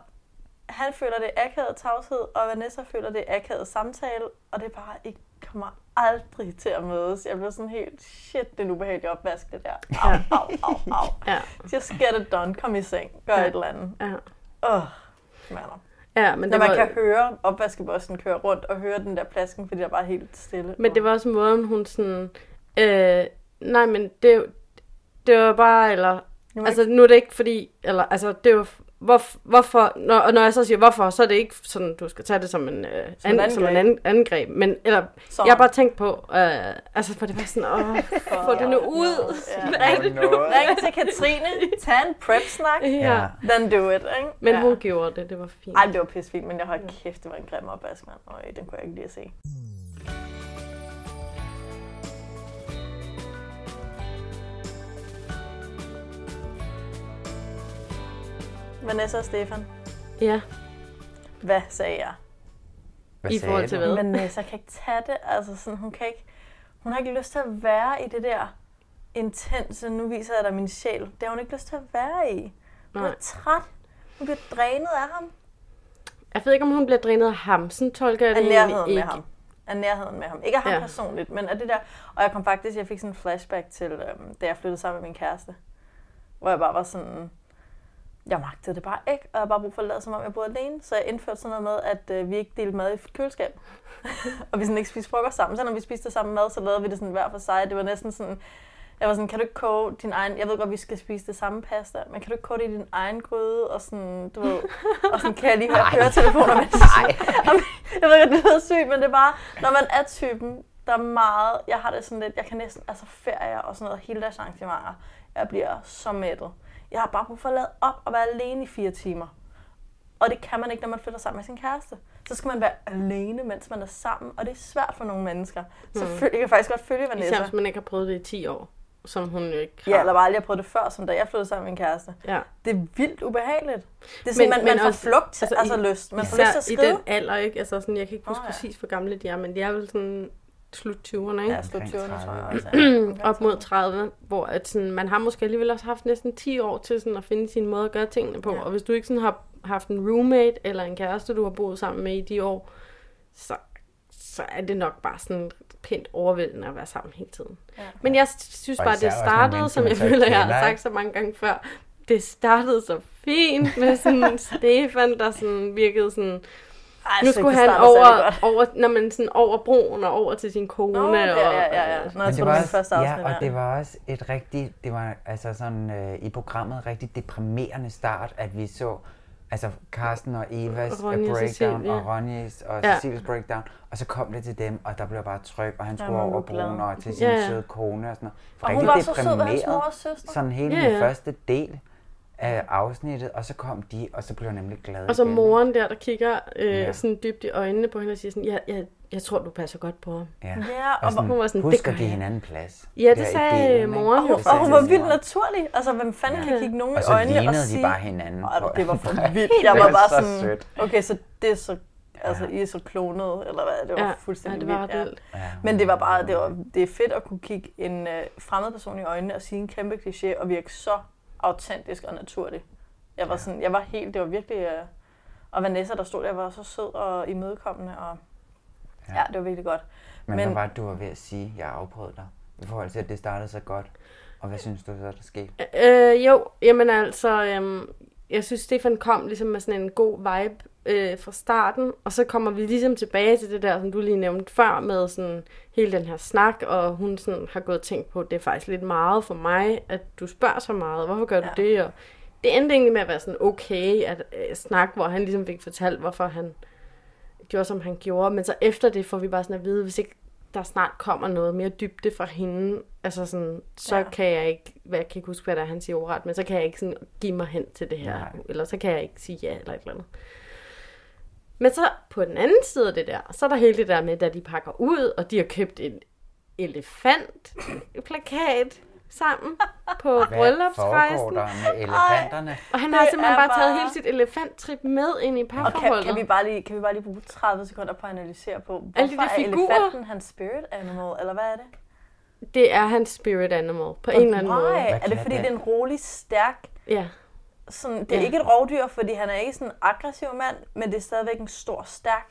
han føler, det akavet tavshed, og Vanessa føler, det akavet samtale, og det er bare ikke kommer aldrig til at mødes. Jeg blev sådan helt, shit, det er en ubehagelig opvask, det der. Au, au, au, au. Ja. Just get it done. Kom i seng. Gør Ja. et eller andet. Ja. Åh, mander. Ja, men Når det man var, kan høre opvaskebossen køre rundt og høre den der plasken, fordi der er bare helt stille. men det var også måden, hun sådan, øh, nej, men det, det var bare, eller, må altså nu er det ikke fordi, eller, altså det var, hvor, hvorfor, når, og når jeg så siger hvorfor, så er det ikke sådan, du skal tage det som en, øh, Som an, som en angreb. an, angreb, men, eller, Sådan. jeg har bare tænkt på, øh, altså for det var sådan, åh, få det nu ud, Ja. hvad er det nu? Ring til Katrine, tag en prep-snak, Ja. then do it, ikke? Men ja. hun gjorde det, det var fint. Ej, det var pisse fint, men jeg har kæft, det var en grim opvask, mand. Øj, den kunne jeg ikke lide at se. Vanessa og Stefan, Ja, hvad sagde jeg? Hvad i sagde forhold til du? hvad? Vanessa kan ikke tage det, altså sådan, hun kan ikke, hun har ikke lyst til at være i det der intense, nu viser jeg dig min sjæl. Det har hun ikke lyst til at være i. Hun er Nej. træt. Hun bliver drænet af ham. Jeg ved ikke, om hun bliver drænet af ham, sådan tolker jeg Af det nærheden egentlig med ikke. ham. Af nærheden med ham. Ikke af ham ja. personligt, men af det der. Og jeg kom faktisk, jeg fik sådan en flashback til, øhm, da jeg flyttede sammen med min kæreste. Hvor jeg bare var sådan, jeg magtede det bare ikke, og jeg bare brug for at lade, som om jeg boede alene. Så jeg indførte sådan noget med, at øh, vi ikke delte mad i køleskab. og vi sådan ikke spiste frokost sammen. Så når vi spiste sammen mad, så lavede vi det sådan hver for sig. Det var næsten sådan, jeg var sådan, kan du ikke koge din egen, jeg ved godt, vi skal spise det samme pasta, men kan du ikke koge det i din egen gryde, og sådan, du ved, og sådan kan jeg lige høre høretelefoner, mens Jamen, jeg ved godt, det lyder sygt, men det er bare, når man er typen, der er meget, jeg har det sådan lidt, jeg kan næsten, altså ferier og sådan noget, hele deres arrangementer, jeg bliver så mættet. Jeg har bare brug for at lade op og være alene i fire timer. Og det kan man ikke, når man flytter sammen med sin kæreste. Så skal man være alene, mens man er sammen, og det er svært for nogle mennesker. Så Mm. jeg kan faktisk godt følge Vanessa. Især hvis man ikke har prøvet det i 10 år, som hun jo ikke har. Ja, eller bare aldrig har prøvet det før, som da jeg flyttede sammen med min kæreste. Ja. Det er vildt ubehageligt. Det er sådan, man, man får flugt, altså, altså i- lyst. Man får lyst til at især skride. i den alder, ikke? Altså sådan, jeg kan ikke huske oh, ja. præcis, hvor gamle de er, men de er vel sådan slut 20'erne, ikke? Ja, slut 20'erne, tror jeg også. Ja. Op mod 30, hvor at sådan, man har måske alligevel også haft næsten 10 år til sådan at finde sin måde at gøre tingene på. Ja. Og hvis du ikke sådan har haft en roommate eller en kæreste, du har boet sammen med i de år, så, så er det nok bare sådan pænt overvældende at være sammen hele tiden. Ja. Men jeg synes bare, det startede, som jeg føler, jeg har sagt så mange gange før, det startede så fint med sådan Stefan, der sådan virkede sådan... Ej, nu skulle han over, over, når man sådan over broen og over til sin kone. Nå, ja, og, ja, ja, ja. Nå, jeg Men tror, det var også, første afsnit. ja, og ja. det var også et rigtig, det var altså sådan øh, i programmet rigtig deprimerende start, at vi så altså Carsten og Evas Ronny Ronny og breakdown Cecilie. og Ronnys og Ja. Cecilies breakdown, og så kom det til dem, og der blev bare tryk, og han Ja, skulle man over broen og til sin Ja, ja. søde kone og sådan noget. Og hun Rigtig var så sød ved hans mor og søster. Sådan hele Ja, den ja. første del af afsnittet, og så kom de, og så blev jeg nemlig glad Og så igen. moren der, der kigger øh, Ja. sådan dybt i øjnene på hende og siger sådan, jeg, jeg, jeg tror, du passer godt på ham. Ja, Ja, og og, sådan, hun var sådan, husk at give hinanden plads. Ja, det sagde delen, moren og, jo hun, og hun var vildt naturlig. Altså, hvem fanden Ja. kan kigge nogen Og i så øjnene og lignede sige... de bare hinanden. På- det var for vildt. Jeg var bare så sådan, sødt. okay, så det er så, altså, I er så klonet, eller hvad? Det var Ja, fuldstændig ja, det var vildt. vildt. Ja, Men det var bare, det, var, det er fedt at kunne kigge en øh, fremmed person i øjnene og sige en kæmpe kliché og virke så autentisk og naturlig. Jeg var sådan, jeg var helt, det var virkelig, øh, Og Vanessa, der stod der, var så sød og imødekommende, og ja, ja det var virkelig godt. Men, Men hvad var det, du var ved at sige? Jeg afbrød dig. I forhold til, at det startede så godt. Og hvad synes du så, der skete? Øh, jo, jamen altså, øhm, jeg synes, Stefan kom ligesom med sådan en god vibe øh, fra starten, og så kommer vi ligesom tilbage til det der, som du lige nævnte før, med sådan hele den her snak, og hun sådan har gået og tænkt på, at det er faktisk lidt meget for mig, at du spørger så meget, hvorfor gør du Ja. det? Og det endte egentlig med at være sådan okay at øh, snak, hvor han ligesom fik fortalt, hvorfor han gjorde, som han gjorde, men så efter det får vi bare sådan at vide, hvis ikke der snart kommer noget mere dybde fra hende, altså sådan, så ja. kan jeg ikke, hvad jeg kan ikke huske, hvad der er, han siger ordret, men så kan jeg ikke sådan give mig hen til det her, Nej. eller så kan jeg ikke sige ja, eller et eller andet. Men så på den anden side af det der, så er der hele det der med, da de pakker ud, og de har købt en elefantplakat sammen på Hvad foregår bryllupsrejsen. der med elefanterne? Og han har simpelthen bare taget hele sit elefanttrip med ind i Og kan, parforholdet. kan, vi bare lige, kan vi bare lige bruge 30 sekunder på at analysere på, Alle de hvorfor der er figurer. elefanten hans spirit animal, eller hvad er det? Det er hans spirit animal, på en eller anden måde. Why? Er det fordi, det er en rolig, stærk... Ja. Sådan, det er Ja. ikke et rovdyr, fordi han er ikke sådan en aggressiv mand, men det er stadigvæk en stor, stærk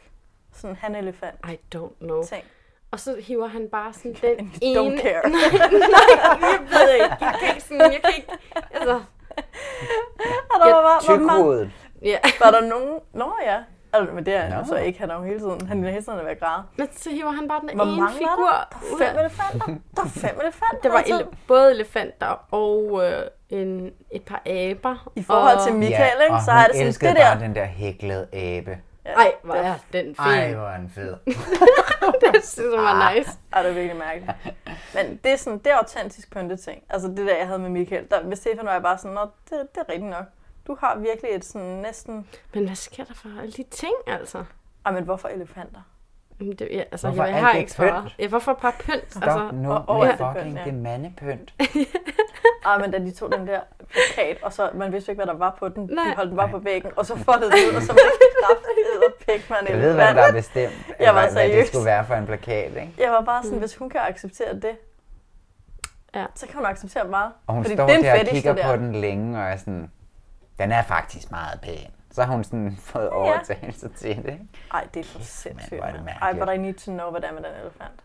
sådan han-elefant. I don't know. Ting. Og så hiver han bare sådan den Don't ene... care. nej, nej, jeg ved ikke. Jeg kan ikke sådan, jeg kan ikke... Altså, Og der var, bare, hvor mange, Tykhovedet. ja. var der nogen... Nå ja. Altså, men det er han Nå. jo så ikke. Han er jo hele tiden... Han er hele tiden ved at græde. Men så hiver han bare den Hvor ene mange figur var der? Der er fem elefanter. Der er fem elefanter. Der var hele ele- både elefanter og øh, en, et par aber. I forhold og... til Michael, ikke? og så har det sådan, det der... bare den der hæklede abe. Ja, Ej, hvor er den fed. Ej, hvor er den fed. det synes jeg var nice. Ej, det er virkelig mærkeligt. Men det er sådan, det er autentisk pyntet ting. Altså det der, jeg havde med Michael. Der, med Stefan var jeg bare sådan, Nå, det, det er rigtigt nok. Du har virkelig et sådan næsten... Men hvad sker der for alle de ting, altså? Ej, men hvorfor elefanter? Det, ja, altså, Hvorfor jeg, jeg har ikke svaret. pynt? Ja, hvorfor bare pynt? Stop altså, nu og- og med fucking ja. det mandepynt. Ej, men da de tog den der plakat, og så man vidste ikke, hvad der var på den. Nej. De holdt den bare på væggen, og så foldede det ud, og så var det og pæk man Jeg ved, hvad der er bestemt, Jeg var hvad, hvad det skulle være for en plakat, ikke? Jeg var bare sådan, hvis hun kan acceptere det, Ja. så kan hun acceptere meget. Og hun Fordi står det er der og kigger det på der. den længe og er sådan, den er faktisk meget pæn. Så har hun sådan fået overtagelse til det, ikke? Ej, det er for sindssygt. er. Ej, but I need to know, hvad der er med den elefant.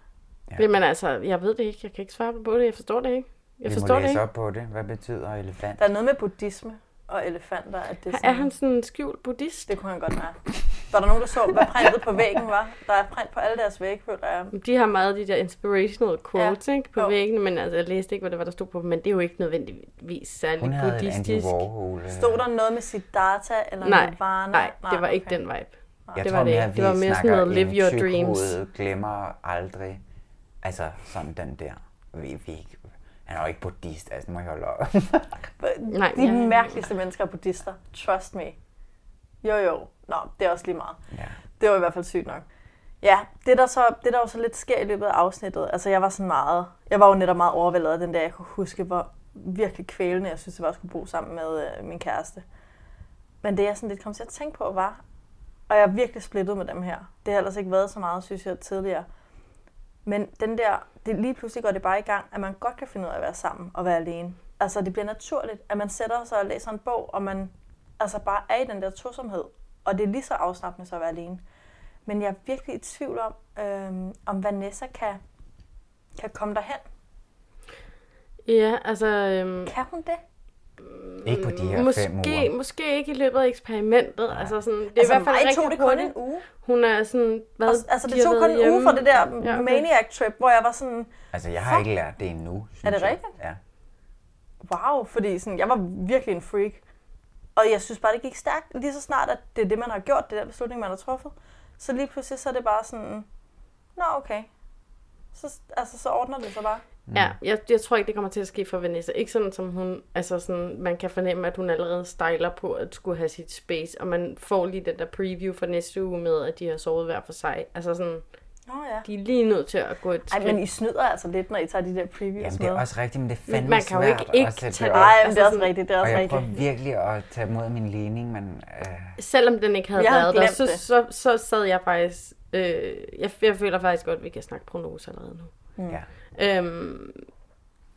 Ja. Jamen altså, jeg ved det ikke. Jeg kan ikke svare på det. Jeg forstår det ikke. Jeg Vi forstår må det læse ikke. op på det. Hvad betyder elefant? Der er noget med buddhisme og elefanter. At det er, Er sådan, han sådan en skjult buddhist? Det kunne han godt være. Var der nogen, der så, hvad printet på væggen var? Der er print på alle deres vægge, føler jeg. De har meget af de der inspirational quotes Ja. ikke, på Jo. væggene, men altså, jeg læste ikke, hvad det var, der stod på dem, men det er jo ikke nødvendigvis særlig Hun havde et Andy buddhistisk. Warhol. øh, Stod der noget med Siddhartha eller Nej, Nirvana? nej, det var ikke okay. den vibe. Jeg det tror var det mere, ikke. Det var mere sådan snakker noget live your dreams. glemmer aldrig. Altså sådan den der. Vi, vi, ikke- han er jo ikke buddhist, altså må jeg holde op. Nej, De ja. mærkeligste mennesker er buddhister. Trust me. Jo, jo. Nå, det er også lige meget. ja. Det var i hvert fald sygt nok. Ja, det der, så, det der jo så lidt sker i løbet af afsnittet, altså jeg var sådan meget, jeg var jo netop meget overvældet af den der, jeg kunne huske, hvor virkelig kvælende jeg synes, det var at skulle bo sammen med øh, min kæreste. Men det jeg sådan lidt kom til at tænke på var, og jeg er virkelig splittet med dem her. Det har ellers ikke været så meget, synes jeg, tidligere. Men den der, det, lige pludselig går det bare i gang, at man godt kan finde ud af at være sammen og være alene. Altså det bliver naturligt, at man sætter sig og læser en bog, og man altså bare er i den der tosomhed. Og det er lige så afslappende så at være alene. Men jeg er virkelig i tvivl om, øhm, om Vanessa kan, kan komme derhen. Ja, altså... Øhm, Kan hun det? Ikke på de her måske, fem uger. Måske ikke i løbet af eksperimentet. Altså sådan, det er Altså, i hvert fald mig rigtig tog det kun hurtigt. en uge. Hun er sådan, hvad, Og, altså de det tog kun en uge fra det der Ja, okay. maniac trip, hvor jeg var sådan, Altså, jeg har ikke lært det endnu, synes det jeg. rigtigt? Ja. wow, fordi sådan, jeg var virkelig en freak. Og jeg synes bare, det gik stærkt. Lige så snart, at det er det, man har gjort, det er den beslutning, man har truffet. Så lige pludselig, så er det bare sådan, nå okay. Så, altså, så ordner det sig bare. Ja, jeg, jeg tror ikke, det kommer til at ske for Vanessa. Ikke sådan, som hun, altså sådan, man kan fornemme, at hun allerede stejler på at skulle have sit space, og man får lige den der preview for næste uge med, at de har sovet hver for sig. Altså sådan, Nå ja. de er lige nødt til at gå et Ej, skridt. men I snyder altså lidt, når I tager de der previews Jamen, det er også rigtigt, men det er fandme man kan jo ikke ikke at sætte tage det det. op. Ej, men Altså det er også sådan- rigtigt, det er Og også jeg rigtigt. prøver virkelig at tage imod min ligning, men øh, Selvom den ikke havde Jeg havde været der, så, så, så, sad jeg faktisk... Øh, jeg, jeg føler faktisk godt, at vi kan snakke prognose allerede nu. Mm. ja. Øhm,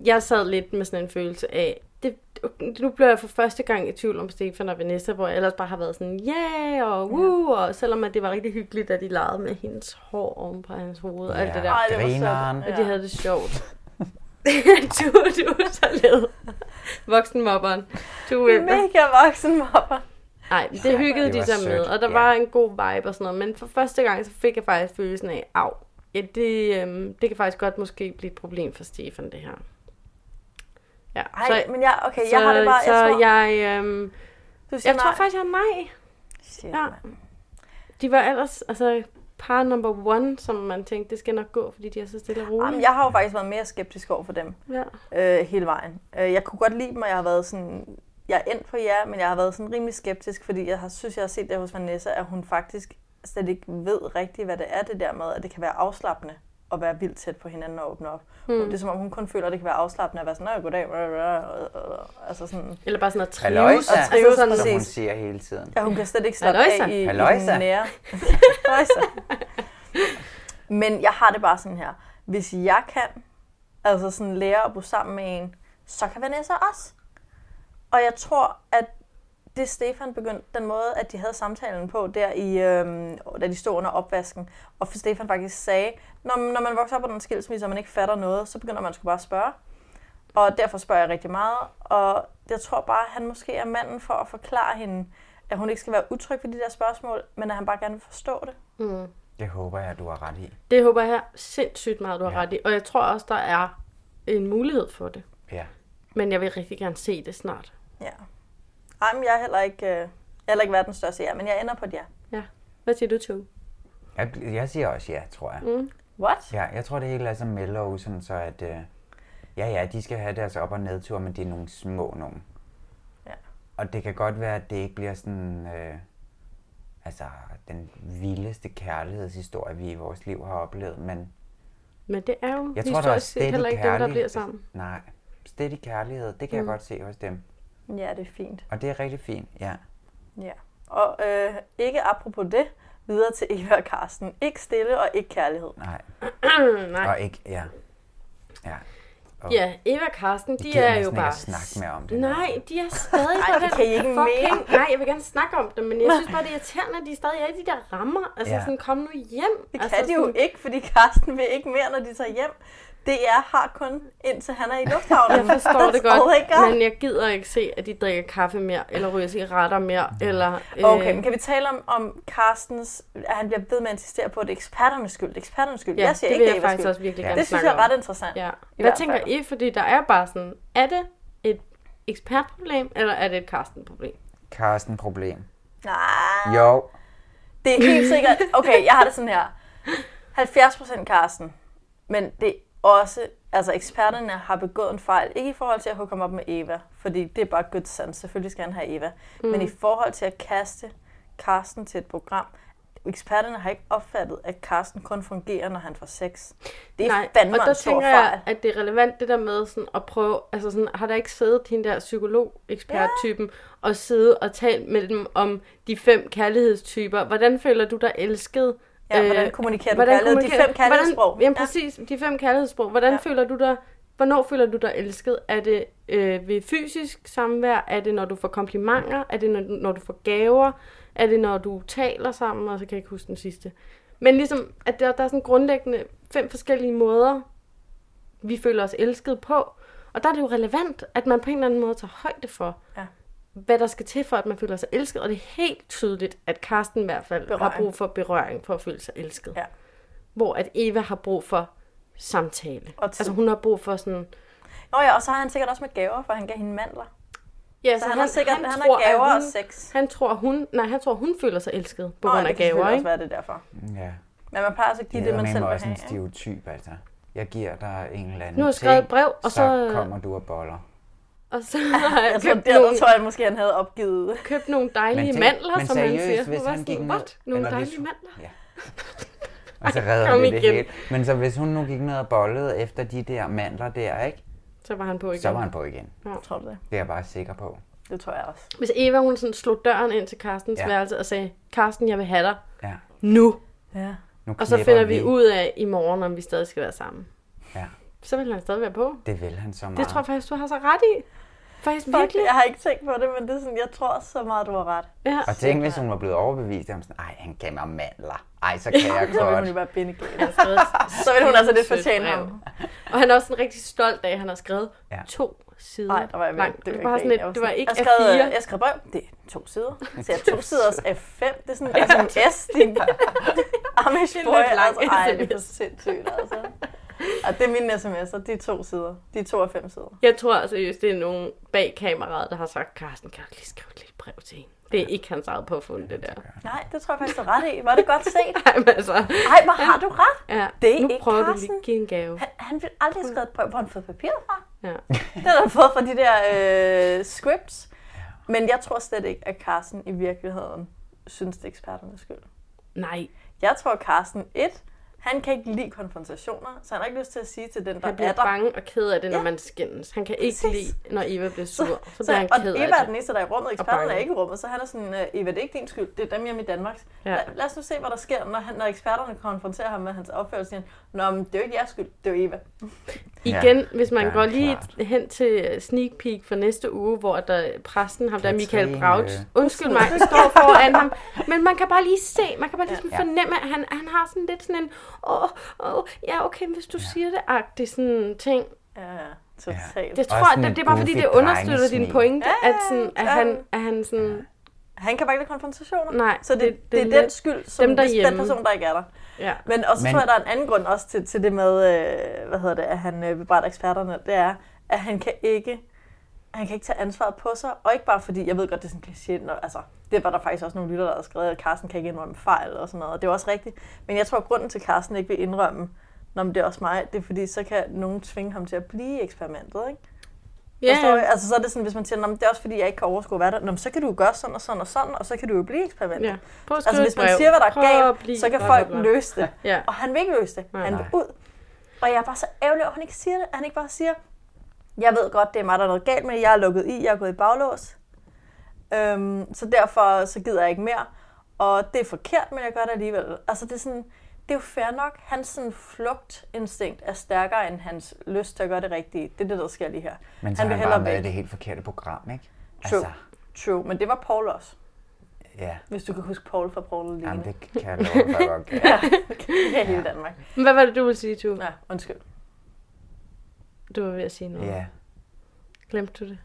jeg sad lidt med sådan en følelse af, det, nu bliver jeg for første gang i tvivl om Stefan og Vanessa, hvor jeg ellers bare har været sådan, yeah, og woo, og selvom at det var rigtig hyggeligt, at de legede med hendes hår oven på hans hoved, og alt det der. Ej, det var grineren. Og de havde det sjovt. du, du er så led. Voksenmobberen. Du er Mega voksenmobber. Nej, det hyggede Det de sig med, sødt, og der ja. var en god vibe og sådan noget. Men for første gang, så fik jeg faktisk følelsen af, af, ja, det, øhm, det kan faktisk godt måske blive et problem for Stefan, det her. Ja, Ej, men jeg, okay, jeg har det bare, så jeg tror, jeg, øhm, du siger jeg tror nej. faktisk, jeg er nej. Shit, Ja. De var ellers, altså par number one, som man tænkte, det skal nok gå, fordi de er så stille og rolige. Jamen, jeg har jo faktisk været mere skeptisk over for dem Ja. øh, hele vejen. Øh, jeg kunne godt lide dem, og jeg har været sådan... Jeg er endt på jer, men jeg har været sådan rimelig skeptisk, fordi jeg har, synes, jeg har set det hos Vanessa, at hun faktisk slet ikke ved rigtigt, hvad det er det der med, at det kan være afslappende at være vildt tæt på hinanden og åbne op. Hmm. Det er som om, hun kun føler, at det kan være afslappende at være sådan, "Nå, goddag, rah, rah, rah, rah." altså sådan... Eller bare sådan at trives. Halløjsa, Og trives, som hun siger hele tiden. Ja, hun kan slet ikke slappe Halløjsa. af i, i Halløjsa. den nære. Halløjsa. Men jeg har det bare sådan her. Hvis jeg kan altså sådan lære at bo sammen med en, så kan Vanessa også. Og jeg tror, at det Stefan begyndte, den måde, at de havde samtalen på der i, øhm, da de stod under opvasken, og for Stefan faktisk sagde, når, når man vokser op under en skilsmisse, og man ikke fatter noget, så begynder man sgu bare at spørge. Og derfor spørger jeg rigtig meget, og jeg tror bare, at han måske er manden for at forklare hende, at hun ikke skal være utryg ved de der spørgsmål, men at han bare gerne vil forstå det. Mm. Det håber jeg, du har ret i. Det håber jeg sindssygt meget, du har Ja. ret i. Og jeg tror også, der er en mulighed for det. Ja. Men jeg vil rigtig gerne se det snart. Ja. Ej, men jeg er heller ikke, øh, jeg er heller ikke verdens største ja, men jeg ender på et ja. Ja. Hvad siger du, Tue? Jeg, jeg siger også ja, tror jeg. Mm. What? Ja, jeg tror, det hele er så mellow, sådan så at... Øh, ja, ja, de skal have deres op- og nedtur, men det er nogle små nogen. Ja. Og det kan godt være, at det ikke bliver sådan... Øh, altså, den vildeste kærlighedshistorie, vi i vores liv har oplevet, men... Men det er jo Jeg tror, der er set heller ikke dem, der kærlighed. bliver sammen. Nej, steady kærlighed, det kan. Mm. jeg godt se hos dem. Ja, det er fint. Og det er rigtig fint, ja. Ja. Og øh, ikke apropos det, videre til Eva og Karsten. Ikke stille og ikke kærlighed. Nej. Nej. Og ikke, ja. Ja. Og Ja, Eva og Karsten, de er jo bare... at snakke mere om det. Nej, de er stadig Ej, på det den kan I ikke fucking... mere. Nej, jeg vil gerne snakke om dem, men jeg synes bare, det er irriterende, at de stadig er i de der rammer. Altså Ja. sådan, kom nu hjem. Det altså, kan de jo sådan- ikke, fordi Karsten vil ikke mere, når de tager hjem. DR har kun indtil han er i lufthavnen. Jeg forstår det godt, men jeg gider ikke se, at de drikker kaffe mere, eller ryger cigaretter mere, eller... Okay, men kan vi tale om, om Carstens, at han bliver ved med at insistere på, at det er eksperternes skyld, det er eksperternes skyld. Ja, jeg siger det ikke, vil det er jeg faktisk skyld. også virkelig ja. gerne Det synes jeg er ret interessant. Ja. Hvad tænker fald. I? Fordi der er bare sådan, er det et ekspertproblem, eller er det et Karsten-problem? Karsten problem. Nej. Jo. Det er helt sikkert. Okay, jeg har det sådan her. 70% Karsten. Men det er også, altså eksperterne har begået en fejl. Ikke i forhold til at hooke ham op med Eva, fordi det er bare good sense. Selvfølgelig skal han have Eva. Mm. Men i forhold til at kaste Karsten til et program, eksperterne har ikke opfattet, at Karsten kun fungerer, når han får sex. Det er Nej, fandme og der en stor tænker fejl. jeg, at det er relevant det der med sådan at prøve, altså sådan, har der ikke siddet hende der psykolog-ekspert-typen og siddet og talt med dem om de fem kærlighedstyper. Hvordan føler du dig elsket? Ja, hvordan Øh, kommunikerer du? De kommunikerer- fem kærlighedssprog. Hvordan, jamen præcis, de fem kærlighedssprog. Hvordan ja. føler du dig, hvornår føler du dig elsket? Er det øh, ved fysisk samvær? Er det når du får komplimenter? Er det når, du- når du får gaver? Er det når du taler sammen? Og så kan jeg ikke huske den sidste. Men ligesom, at der, der er sådan grundlæggende fem forskellige måder, vi føler os elsket på. Og der er det jo relevant, at man på en eller anden måde tager højde for, Ja. Hvad der skal til for, at man føler sig elsket. Og det er helt tydeligt, at Karsten i hvert fald berøring. har brug for berøring for at føle sig elsket. Ja. Hvor at Eva har brug for samtale. Og altså hun har brug for sådan... Nå ja, og så har han sikkert også med gaver, for han gav hende mandler. Ja, Så han har sikkert- han har tror, at gaver og hun, sex. Han tror, hun, nej, han tror, hun føler sig elsket på Nå, grund det af gaver, ikke? også være det er derfor. Ja. Men man plejer altså at give det, man selv vil også en have. ikke? stereotyp, altså. Jeg giver dig en eller anden Nu har jeg skrevet ting, et brev, og så- kommer du og boller. Og så har jeg Jeg tror, købt der, der nogle, tror jeg måske, han havde opgivet. købt nogle dejlige Men tænk- mandler, men som han siger. hvis han gik ned-? Nogle dejlige mandler? Ja. Og så redder Kom det det igen. hele. Men så hvis hun nu gik ned og bollede efter de der mandler der, ikke? Så var han på igen. Så var han på igen. Ja. Tror du det? Det er jeg bare sikker på. Det tror jeg også. Hvis Eva hun sådan slog døren ind til Carstens Ja. værelse og sagde, Karsten, jeg vil have dig Ja. nu. Ja. Nu Og så finder vi ud af i morgen, om vi stadig skal være sammen. Ja. Så vil han stadig være på. Det vil han så meget. Det tror jeg faktisk, du har så ret i. Faktisk Fuck, virkelig. jeg har ikke tænkt på det, men det er sådan, jeg tror så meget, du har ret. Ja. Og tænk, hvis hun var blevet overbevist om sådan, ej, han gav mig mandler. Ej, så kan jeg så vil hun godt. jo være bindegal. Så vil hun altså lidt fortjene ham. Og han er også sådan rigtig stolt af, at han har skrevet Ja. to sider. Nej, der var jeg langt. Det var ikke sådan det. lidt, det var ikke jeg skrev, A4. øh, Jeg skrev brev. Det er to sider. Så jeg to sider af fem. Det er sådan, det er sådan en S, din Amish boy. Altså, ej, det er SMS. sindssygt, altså. Og det er mine sms'er. De er to sider. De er to af fem sider. Jeg tror seriøst, det er nogen bag kameraet, der har sagt, Carsten, kan du lige skrive et lille brev til hende? Det er ikke hans eget påfund, det der. Nej, det tror jeg faktisk, du er ret i. Var det godt set? Ej, men altså. Ej, hvor har du ret. Ja, Det er nu ikke prøver du Carsten. lige at give en gave. Han, han ville aldrig skrive et brev. Hvor har han fået papiret fra? Ja. Det har han fået fra de der øh, scripts. Men jeg tror slet ikke, at Carsten i virkeligheden synes, det er eksperternes skyld. Nej, Jeg tror, Carsten, et, han kan ikke lide konfrontationer, så han har ikke lyst til at sige til den, der han bliver er der. bange og ked af det, når Ja. man skændes. Han kan ikke Præcis. lide, når Eva bliver sur. Så, Så, bliver han og ked Eva af er det. den eneste, der er i rummet. Eksperterne er ikke i rummet, så han er sådan, øh, Eva, det er ikke din skyld, det er dem hjemme i Danmark. Ja. Lad, lad os nu se, hvad der sker, når, han, når eksperterne konfronterer ham med hans opførsel. Siger han, Nå, men det er jo ikke jeres skyld, det er jo Eva. Igen, Ja, hvis man ja, går lige klart. hen til sneak peek for næste uge, hvor der præsten, ham der Michael Katrine. Brauch, undskyld mig, står foran ham. Men man kan bare lige se, man kan bare lige Ja. fornemme, at han, han har sådan lidt sådan en, åh, åh, ja okay, hvis du siger det, agtig sådan ting. Ja, ja, totalt. Det Også tror det, et det er bare fordi, det understøtter din pointe, Ja, at, sådan, at, ja. han, at han sådan, Han kan bare ikke lide konfrontationer. Nej, så det, det- det, det det, er den skyld, som dem dem den derhjemme. person, der ikke er der. Ja. Men også Men- tror jeg, der er en anden grund også til, til det med, øh, hvad hedder det, at han øh, bebrejder eksperterne, det er, at han kan ikke han kan ikke tage ansvaret på sig, og ikke bare fordi, jeg ved godt, det er sådan en kliché, når, altså, det var der faktisk også nogle lytter, der havde skrevet, at Carsten kan ikke indrømme fejl og sådan noget, og det er også rigtigt. Men jeg tror, at grunden til, at Carsten ikke vil indrømme, når det er også mig, det er fordi, så kan nogen tvinge ham til at blive eksperimentet, ikke? Ja, Forstår? Altså, så er det sådan, hvis man siger, "Nå, men det er også fordi, jeg ikke kan overskue være der. Nå, så kan du gøre sådan og sådan og sådan, og så kan du jo blive eksperimentet. ja. Prøv at Altså, hvis man siger, hvad der er galt, så kan bla, folk bla. løse det. Ja. Og han vil ikke løse det. Nej, han nej. vil ud. Og jeg er bare så ærgerlig, at han ikke siger det. Han ikke bare siger, jeg ved godt, det er mig, der er noget galt med det. Jeg er lukket i, jeg er gået i baglås. Øhm, så derfor så gider jeg ikke mere. Og det er forkert, men jeg gør det alligevel. Altså, det er sådan, det er jo fair nok. Hans sådan, flugtinstinkt er stærkere end hans lyst til at gøre det rigtige. Det er det, der sker lige her. Men så han er vil han bare med i væk. det helt forkerte program, ikke? True. True, men det var Paul også. ja. Hvis du kan huske Paul fra Paul og Line. Jamen, det kan jeg love for, jeg godt kan. Ja, det er hele Danmark. Men Hvad var det, du ville sige, Tue? Ja, undskyld. Du var ved at sige noget. Ja. Glemte du det?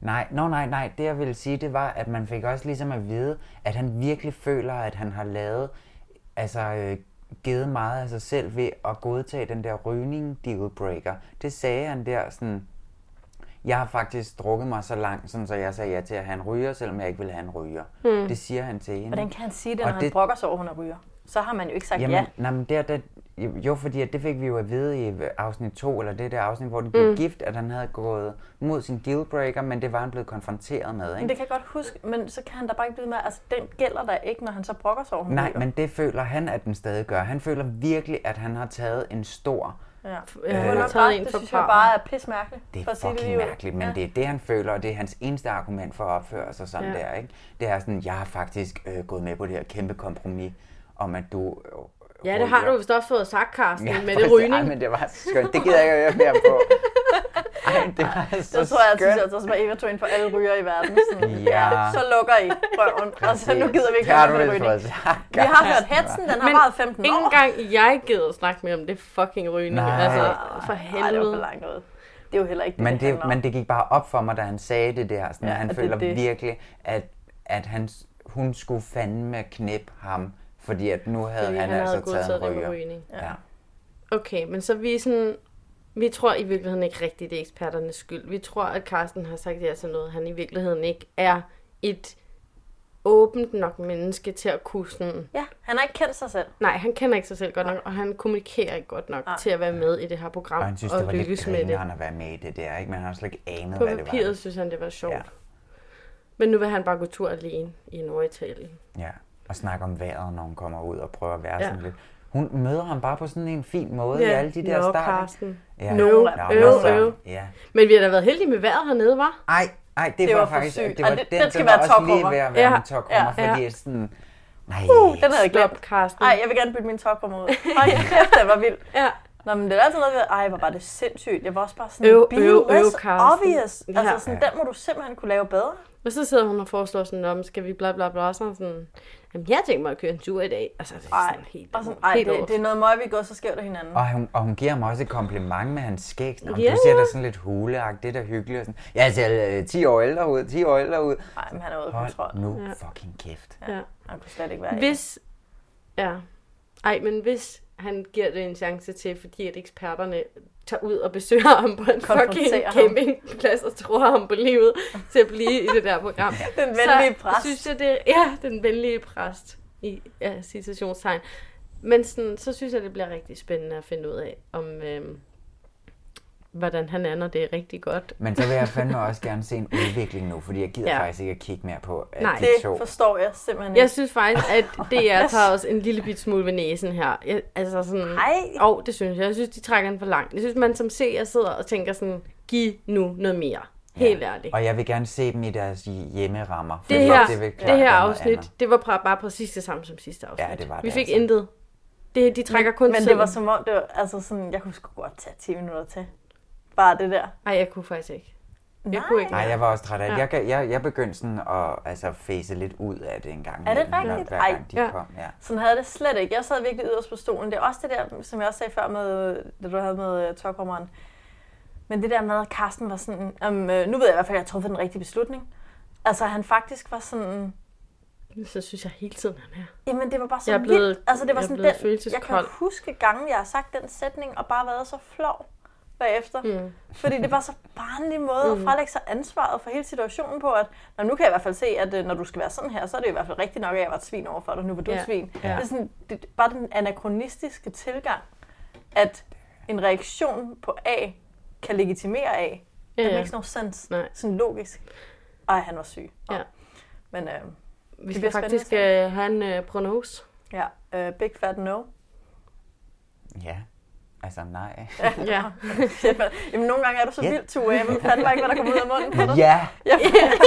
Nej, no, nej, nej. Det jeg ville sige, det var, at man fik også ligesom at vide, at han virkelig føler, at han har lavet, altså øh, givet meget af sig selv ved at godtage den der rygning dealbreaker. Det sagde han der sådan, jeg har faktisk drukket mig så langt, sådan, så jeg sagde ja til at have en ryger, selvom jeg ikke ville have en ryger. Hmm. Det siger han til hende. Hvordan kan han sige det, Og når han det- brokker sig over, at hun er ryger? Så har man jo ikke sagt Jamen, ja. nej, men der, der, jo, fordi at det fik vi jo at vide i afsnit 2, eller det der afsnit, hvor de blev mm. gift, at han havde gået mod sin dealbreaker, men det var han blevet konfronteret med, Men ikke? det kan jeg godt huske, men så kan han da bare ikke blive med, altså den gælder der ikke, når han så brokker sig over, hun Nej, ryger. men det føler han, at den stadig gør. Han føler virkelig, at han har taget en stor... Ja. Ja, Øh, taget en det for synes jeg par. bare er pismærkeligt. Det for er fucking mærkeligt, men Ja. det er det, han føler, og det er hans eneste argument for at opføre sig sådan Ja. der, ikke? Det er sådan, jeg har faktisk øh, gået med på det her kæmpe kompromis, om at du... Ja, det har du vist også fået sagt, Carsten, ja, med det rygning. Ej, men det var skønt. Det gider jeg ikke at høre mere på. Ej, det var så Så tror jeg, at skønt. jeg synes, at Eva tog ind for alle ryger i verden. Sådan, Ja. Så lukker I røven, og så nu gider vi ikke Det høre mere rygning. Vi har hørt hetsen, den har Men varet 15 Ingen år. gang jeg gider snakke mere om det fucking rygning. Nej. Altså, for Ej, det var helvede. for langt ud. Det er jo heller ikke det, Men det, det, men det gik bare op for mig, da han sagde det der. Sådan, Ja, han at det føler er det. virkelig, at, at han, hun skulle fandme knip ham, fordi at nu havde Fordi han, han altså havde taget en ryger. rygning. Ja. Okay, men så vi er sådan... Vi tror i virkeligheden ikke rigtigt, det er eksperternes skyld. Vi tror, at Carsten har sagt ja til noget, han i virkeligheden ikke er et åbent nok menneske til at kunne sådan... Ja, han har ikke kendt sig selv. Nej, han kender ikke sig selv godt nok, og han kommunikerer ikke godt nok Nej. til at være med i det her program Og han synes, det var lidt med det. at være med i det der, ikke? Men han har slet ikke anet, På hvad det papiret var. synes han, det var sjovt. Ja. Men nu vil han bare gå tur alene i Norditalien. Ja, og snakke om vejret, når hun kommer ud og prøver at være Ja. sådan lidt. Hun møder ham bare på sådan en fin måde i Ja, alle de der nå, start. Carsten. Ja. Nå, øv, så- øv. Ja. Men vi har da været heldige med vejret hernede, var? Ej, ej, det, Det var var, faktisk, det var det- den, den skal den være var også lige tokrummer. ved at være Ja, ja, en tokrummer, ja. fordi sådan, nej, Uh, den havde jeg glemt. Stop, Carsten. Ej, jeg vil gerne bytte min topform ud. Hold kæft, den var vild. Ja. Nå, men det er altid noget, ved, ej, hvor var det sindssygt. Jeg var også bare sådan, Øv, øv, øv, Karsten. obvious. Altså, Ja. sådan, Ja. den må du simpelthen kunne lave bedre. Og så sidder hun og foreslår sådan, om skal vi bla bla bla, og sådan sådan, jamen jeg tænker mig at køre en tur i dag. Altså, det er Ej, sådan helt, og sådan, ej, helt det, over. det er noget møg, vi går så skævt af hinanden. Og hun, og hun giver ham også et kompliment med hans skæg. Sådan, Ja, Du ser ja. da sådan lidt huleagtigt og hyggeligt. Og sådan. Jeg ser øh, 10 år ældre ud, 10 år ældre ud. Nej, men han er ude af kontrol. nu Ja. fucking kæft. Ja. Han kunne slet ikke være Hvis, ja, ej, men hvis han giver det en chance til, fordi at eksperterne tager ud og besøger ham på en fucking campingplads og tror ham på livet til at blive i det der program. Den venlige så præst. synes jeg, det ja, den venlige præst i ja, citationstegn. Men sådan, så synes jeg, det bliver rigtig spændende at finde ud af, om øhm, hvordan han er, når det er rigtig godt. Men så vil jeg fandme også gerne se en udvikling nu, fordi jeg gider Ja. ja. faktisk ikke at kigge mere på, at Nej. de Det to... forstår jeg simpelthen Jeg ikke. synes faktisk, at DR tager os en lille bit smule ved næsen her. Jeg, altså sådan, Nej. Og det synes jeg. Jeg synes, de trækker den for langt. Jeg synes, man som seer sidder og tænker sådan, giv nu noget mere. Helt ærligt. Og jeg vil gerne se dem i deres hjemmerammer. Det her, vil det, klart det her afsnit, andet. det var bare, præcis det samme som sidste afsnit. Ja, det var det Vi fik altså. intet. Det, de trækker kun men, men det var som om, det var, altså sådan, jeg kunne sgu godt tage 10 minutter til. Bare det der. Ej, jeg kunne faktisk ikke. Jeg Nej. kunne ikke. Nej, jeg var også træt af det. Ja. Jeg, jeg, jeg begyndte sådan at altså, face lidt ud af det en gang. Er det rigtigt? Hver gang de Ja. kom. Ja. Sådan havde det slet ikke. Jeg sad virkelig yderst på stolen. Det er også det der, som jeg også sagde før, med, da du havde med uh. Men det der med, at Carsten var sådan, um, nu ved jeg i hvert fald, at jeg har truffet den rigtige beslutning. Altså, han faktisk var sådan, Så synes jeg hele tiden, han er. Jamen, det var bare så Jeg er blevet- vildt. Altså, det var jeg sådan den, jeg kan huske gange, jeg har sagt den sætning, og bare været så flov bagefter. Mm. Fordi det var så barnlig måde mm. at frelægge sig ansvaret for hele situationen på, at Nå, nu kan jeg i hvert fald se, at øh, når du skal være sådan her, så er det i hvert fald rigtigt nok, at jeg var et svin over for dig, nu var du Ja. et svin. Ja. Det er sådan, det, bare den anakronistiske tilgang, at en reaktion på A kan legitimere A. Ja, Det ja. makes no sense. Nej. Sådan logisk. Ej, han var syg. Ja. Men øh, Vi det skal faktisk øh, have en øh, prognose. Ja, uh, Big Fat No. ja. Altså, nej. Ja. Jamen, nogle gange er du så Ja. vildt, Tue. Jeg ved fandme ikke, hvad der kommer ud af munden på dig. Ja. Ja,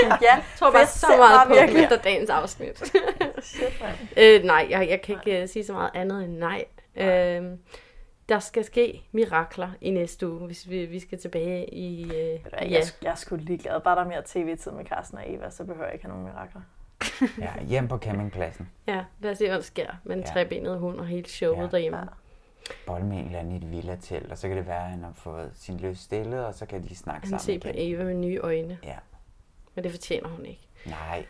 ja. Jeg tror bare så meget på virkelig. efter dagens afsnit. Shit, øh, nej, jeg, jeg kan ikke uh, sige så meget andet end nej. Øh, der skal ske mirakler i næste uge, hvis vi, vi skal tilbage i... Øh, Ja. ja. Jeg, jeg er sgu ligeglad. Bare der er mere tv-tid med Carsten og Eva, så behøver jeg ikke have nogen mirakler. Ja, hjem på campingpladsen. ja, lad os se, hvad der sker med en Ja. trebenet hund og hele showet Ja. derhjemme. Bold med en eller anden i et villatelt, og så kan det være, at han har fået sin lyst stillet, og så kan de snakke Han sammen ser på igen. Eva med nye øjne. Ja. Men det fortjener hun ikke. Nej,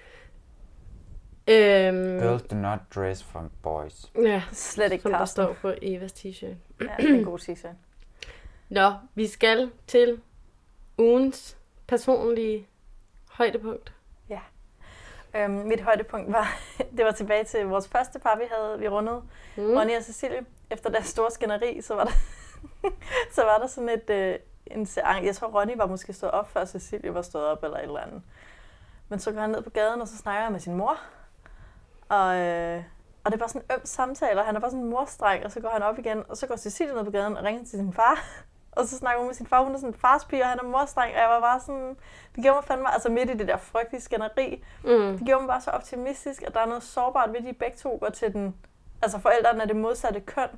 Øhm, girls do not dress for boys. Ja, Slet ikke som der Carsten. står på Evas t-shirt. Ja, det er en god t-shirt. Nå, vi skal til ugens personlige højdepunkt. Ja. Øhm, mit højdepunkt var, det var tilbage til vores første par, vi havde, vi rundede. Mm. Ronny og Cecilie. Efter deres store skænderi, så var der, så var der sådan et, øh, en seance. Jeg tror, Ronny var måske stået op, før Cecilie var stået op, eller et eller andet. Men så går han ned på gaden, og så snakker jeg med sin mor. Og, øh, og det er bare sådan en øm samtale, og han er bare sådan en morstreng, og så går han op igen, og så går Cecilie ned på gaden og ringer til sin far. Og så snakker hun med sin far, hun er sådan en farspige, og han er morstreng, og jeg var bare sådan, det gjorde mig fandme, altså midt i det der frygtelige skænderi, Mm. det gjorde mig bare så optimistisk, at der er noget sårbart ved, at de begge to går til den, altså forældrene er det modsatte køn,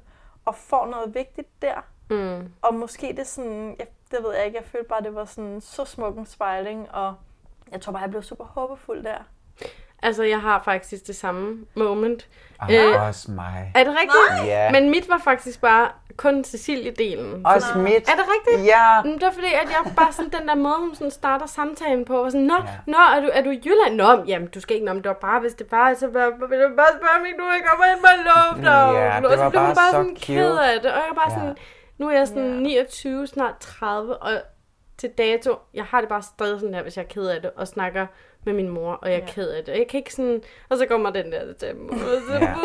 og får noget vigtigt der. Mm. Og måske det sådan, jeg, det ved jeg ikke, jeg følte bare, det var sådan så smuk en spejling, og jeg tror bare, jeg blev super håbefuld der. Altså, jeg har faktisk det samme moment. Og øh, også mig. Er det rigtigt? Ja. Men mit var faktisk bare kun Cecilie-delen. Også Fordi- mit. Er det rigtigt? Ja. Men det var fordi, at jeg bare sådan den der måde, hun sådan starter samtalen på, og sådan, Nå, ja. nå er, du, er du i Jylland? Nå, jamen, du skal ikke, nå, men det var bare, hvis det bare, så vil vil du bare spørge, ikke du ikke kommer ind på luft. Og, Ja, det og så var blev hun bare så sådan cute. ked af det, og jeg er bare Ja. sådan, nu er jeg sådan 29, snart 30, og til dato, jeg har det bare stadig sådan der, hvis jeg er ked af det, og snakker med min mor, og jeg er Ja. ked af det. Jeg kan ikke sådan, og så kommer den der til Ja. ja.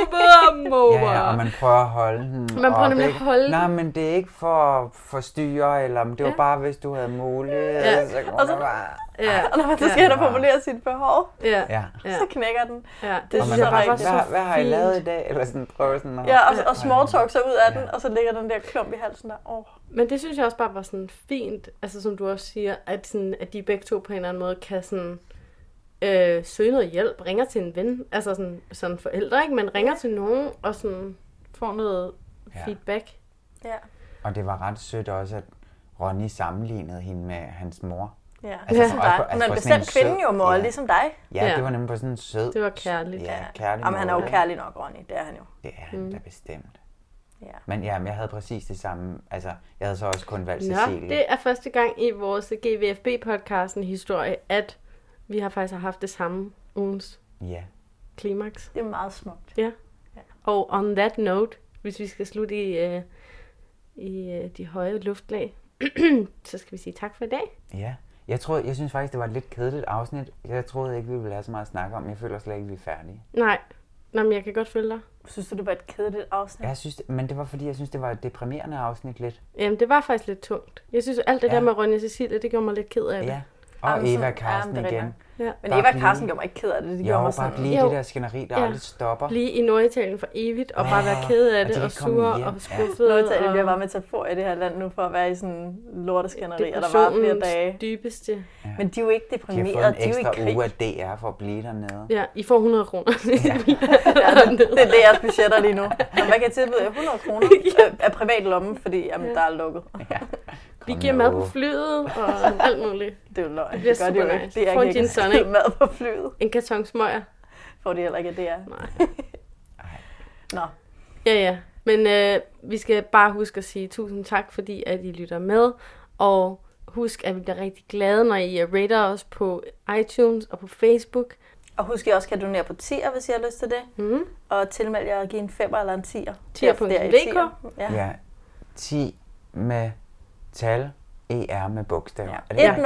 Ja, ja, og man prøver at holde den Man prøver nemlig at holde Nej, men det er ikke for at forstyrre, eller men det var Ja. bare, hvis du havde mulighed. Ja. Så kunne Og så- bare... Ja. Og når man så Ja. skal ja. formulere sit behov, Ja. Ja. Ja. så knækker den. Ja, Det og synes jeg er bare hvad, så hvad har I lavet i dag? Eller sådan prøve sådan at... Ja, og, og Ja. small talk så ud af den, og så ligger den der klump i halsen der. Oh. Men det synes jeg også bare var sådan fint, altså som du også siger, at, sådan, at de begge to på en eller anden måde kan sådan, øh, søge noget hjælp, ringer til en ven, altså sådan, sådan forældre, ikke? men ringer til nogen og sådan får noget Ja. feedback. Ja. Og det var ret sødt også, at Ronny sammenlignede hende med hans mor. Ja, Altså, ligesom dig. altså Hun er en bestemt kvinde sød- jo, mor, ja. ligesom dig. Ja, Ja. det var nemlig på sådan en sød... Det var kærligt. Ja, kærlig Jamen, han er jo kærlig nok, Ronny. Det er han jo. Det er han Mm. da bestemt. Ja. Men ja, men jeg havde præcis det samme. Altså, jeg havde så også kun valgt Nå, Cecilie. det er første gang i vores GVFB-podcasten historie, at vi har faktisk haft det samme ugens Ja. klimaks. Det er meget smukt. Ja. Og on that note, hvis vi skal slutte i, uh, i uh, de høje luftlag, så skal vi sige tak for i dag. Ja. Jeg, troede, jeg synes faktisk, det var et lidt kedeligt afsnit. Jeg troede ikke, vi ville have så meget at snakke om. Jeg føler slet ikke, vi er færdige. Nej, Nå, men jeg kan godt følge dig. Synes du, det var et kedeligt afsnit? Jeg synes, men det var fordi, jeg synes, det var et deprimerende afsnit lidt. Jamen, det var faktisk lidt tungt. Jeg synes, alt det Ja. der med Ronja Cecilie, det gjorde mig lidt ked af det. Ja. Og Eva Karsten ja, igen. Ja. Men Bare Eva Carsten gjorde mig ikke ked af det. Det Jo, gjorde mig bare sådan... blive Jo. det der skænderi, der Ja. aldrig stopper. Blive i Norditalien for evigt, og bare være Ja, ked af og det, de og ikke komme sur hjem. og Ja. skuffet. Norditalien og bliver bare metafor i det her land nu for at være i sådan lorteskænderi, og der var flere dage. dybeste. Men de er jo ikke De har fået deprimerede, en de er jo ekstra uge af DR for at blive dernede. Ja, I får 100 kroner. Ja, det, det er det, jeres budgetter lige nu. Hvad kan jeg tilbyde? 100 kroner af privat lomme, fordi jamen, der er lukket. Vi Kom giver mad på flyet og alt muligt. Det er jo løgn. Det bliver Det gør de jo super ikke. nice. Det er Få en ikke gin mad på flyet. En karton smøger. Får de heller ikke, det er. Nej. Nå, Ja, ja. Men øh, vi skal bare huske at sige tusind tak, fordi at I lytter med. Og husk, at vi bliver rigtig glade, når I rater os på iTunes og på Facebook. og husk, at I også kan donere på tier, hvis I har lyst til det. Mm. Og tilmeld jer at give en femmer eller en tier. Tier.dk. Er. Ja. Ja. 10 med tal, ER med bogstaver. Er rigtigt?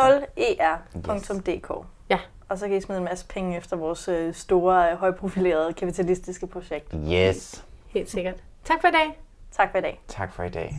10er.dk. Ja. Og så kan I smide en masse penge efter vores øh, store, øh, højprofilerede kapitalistiske projekt. Yes. Helt sikkert. Tak for i dag. Tak for i dag. Tak for i dag.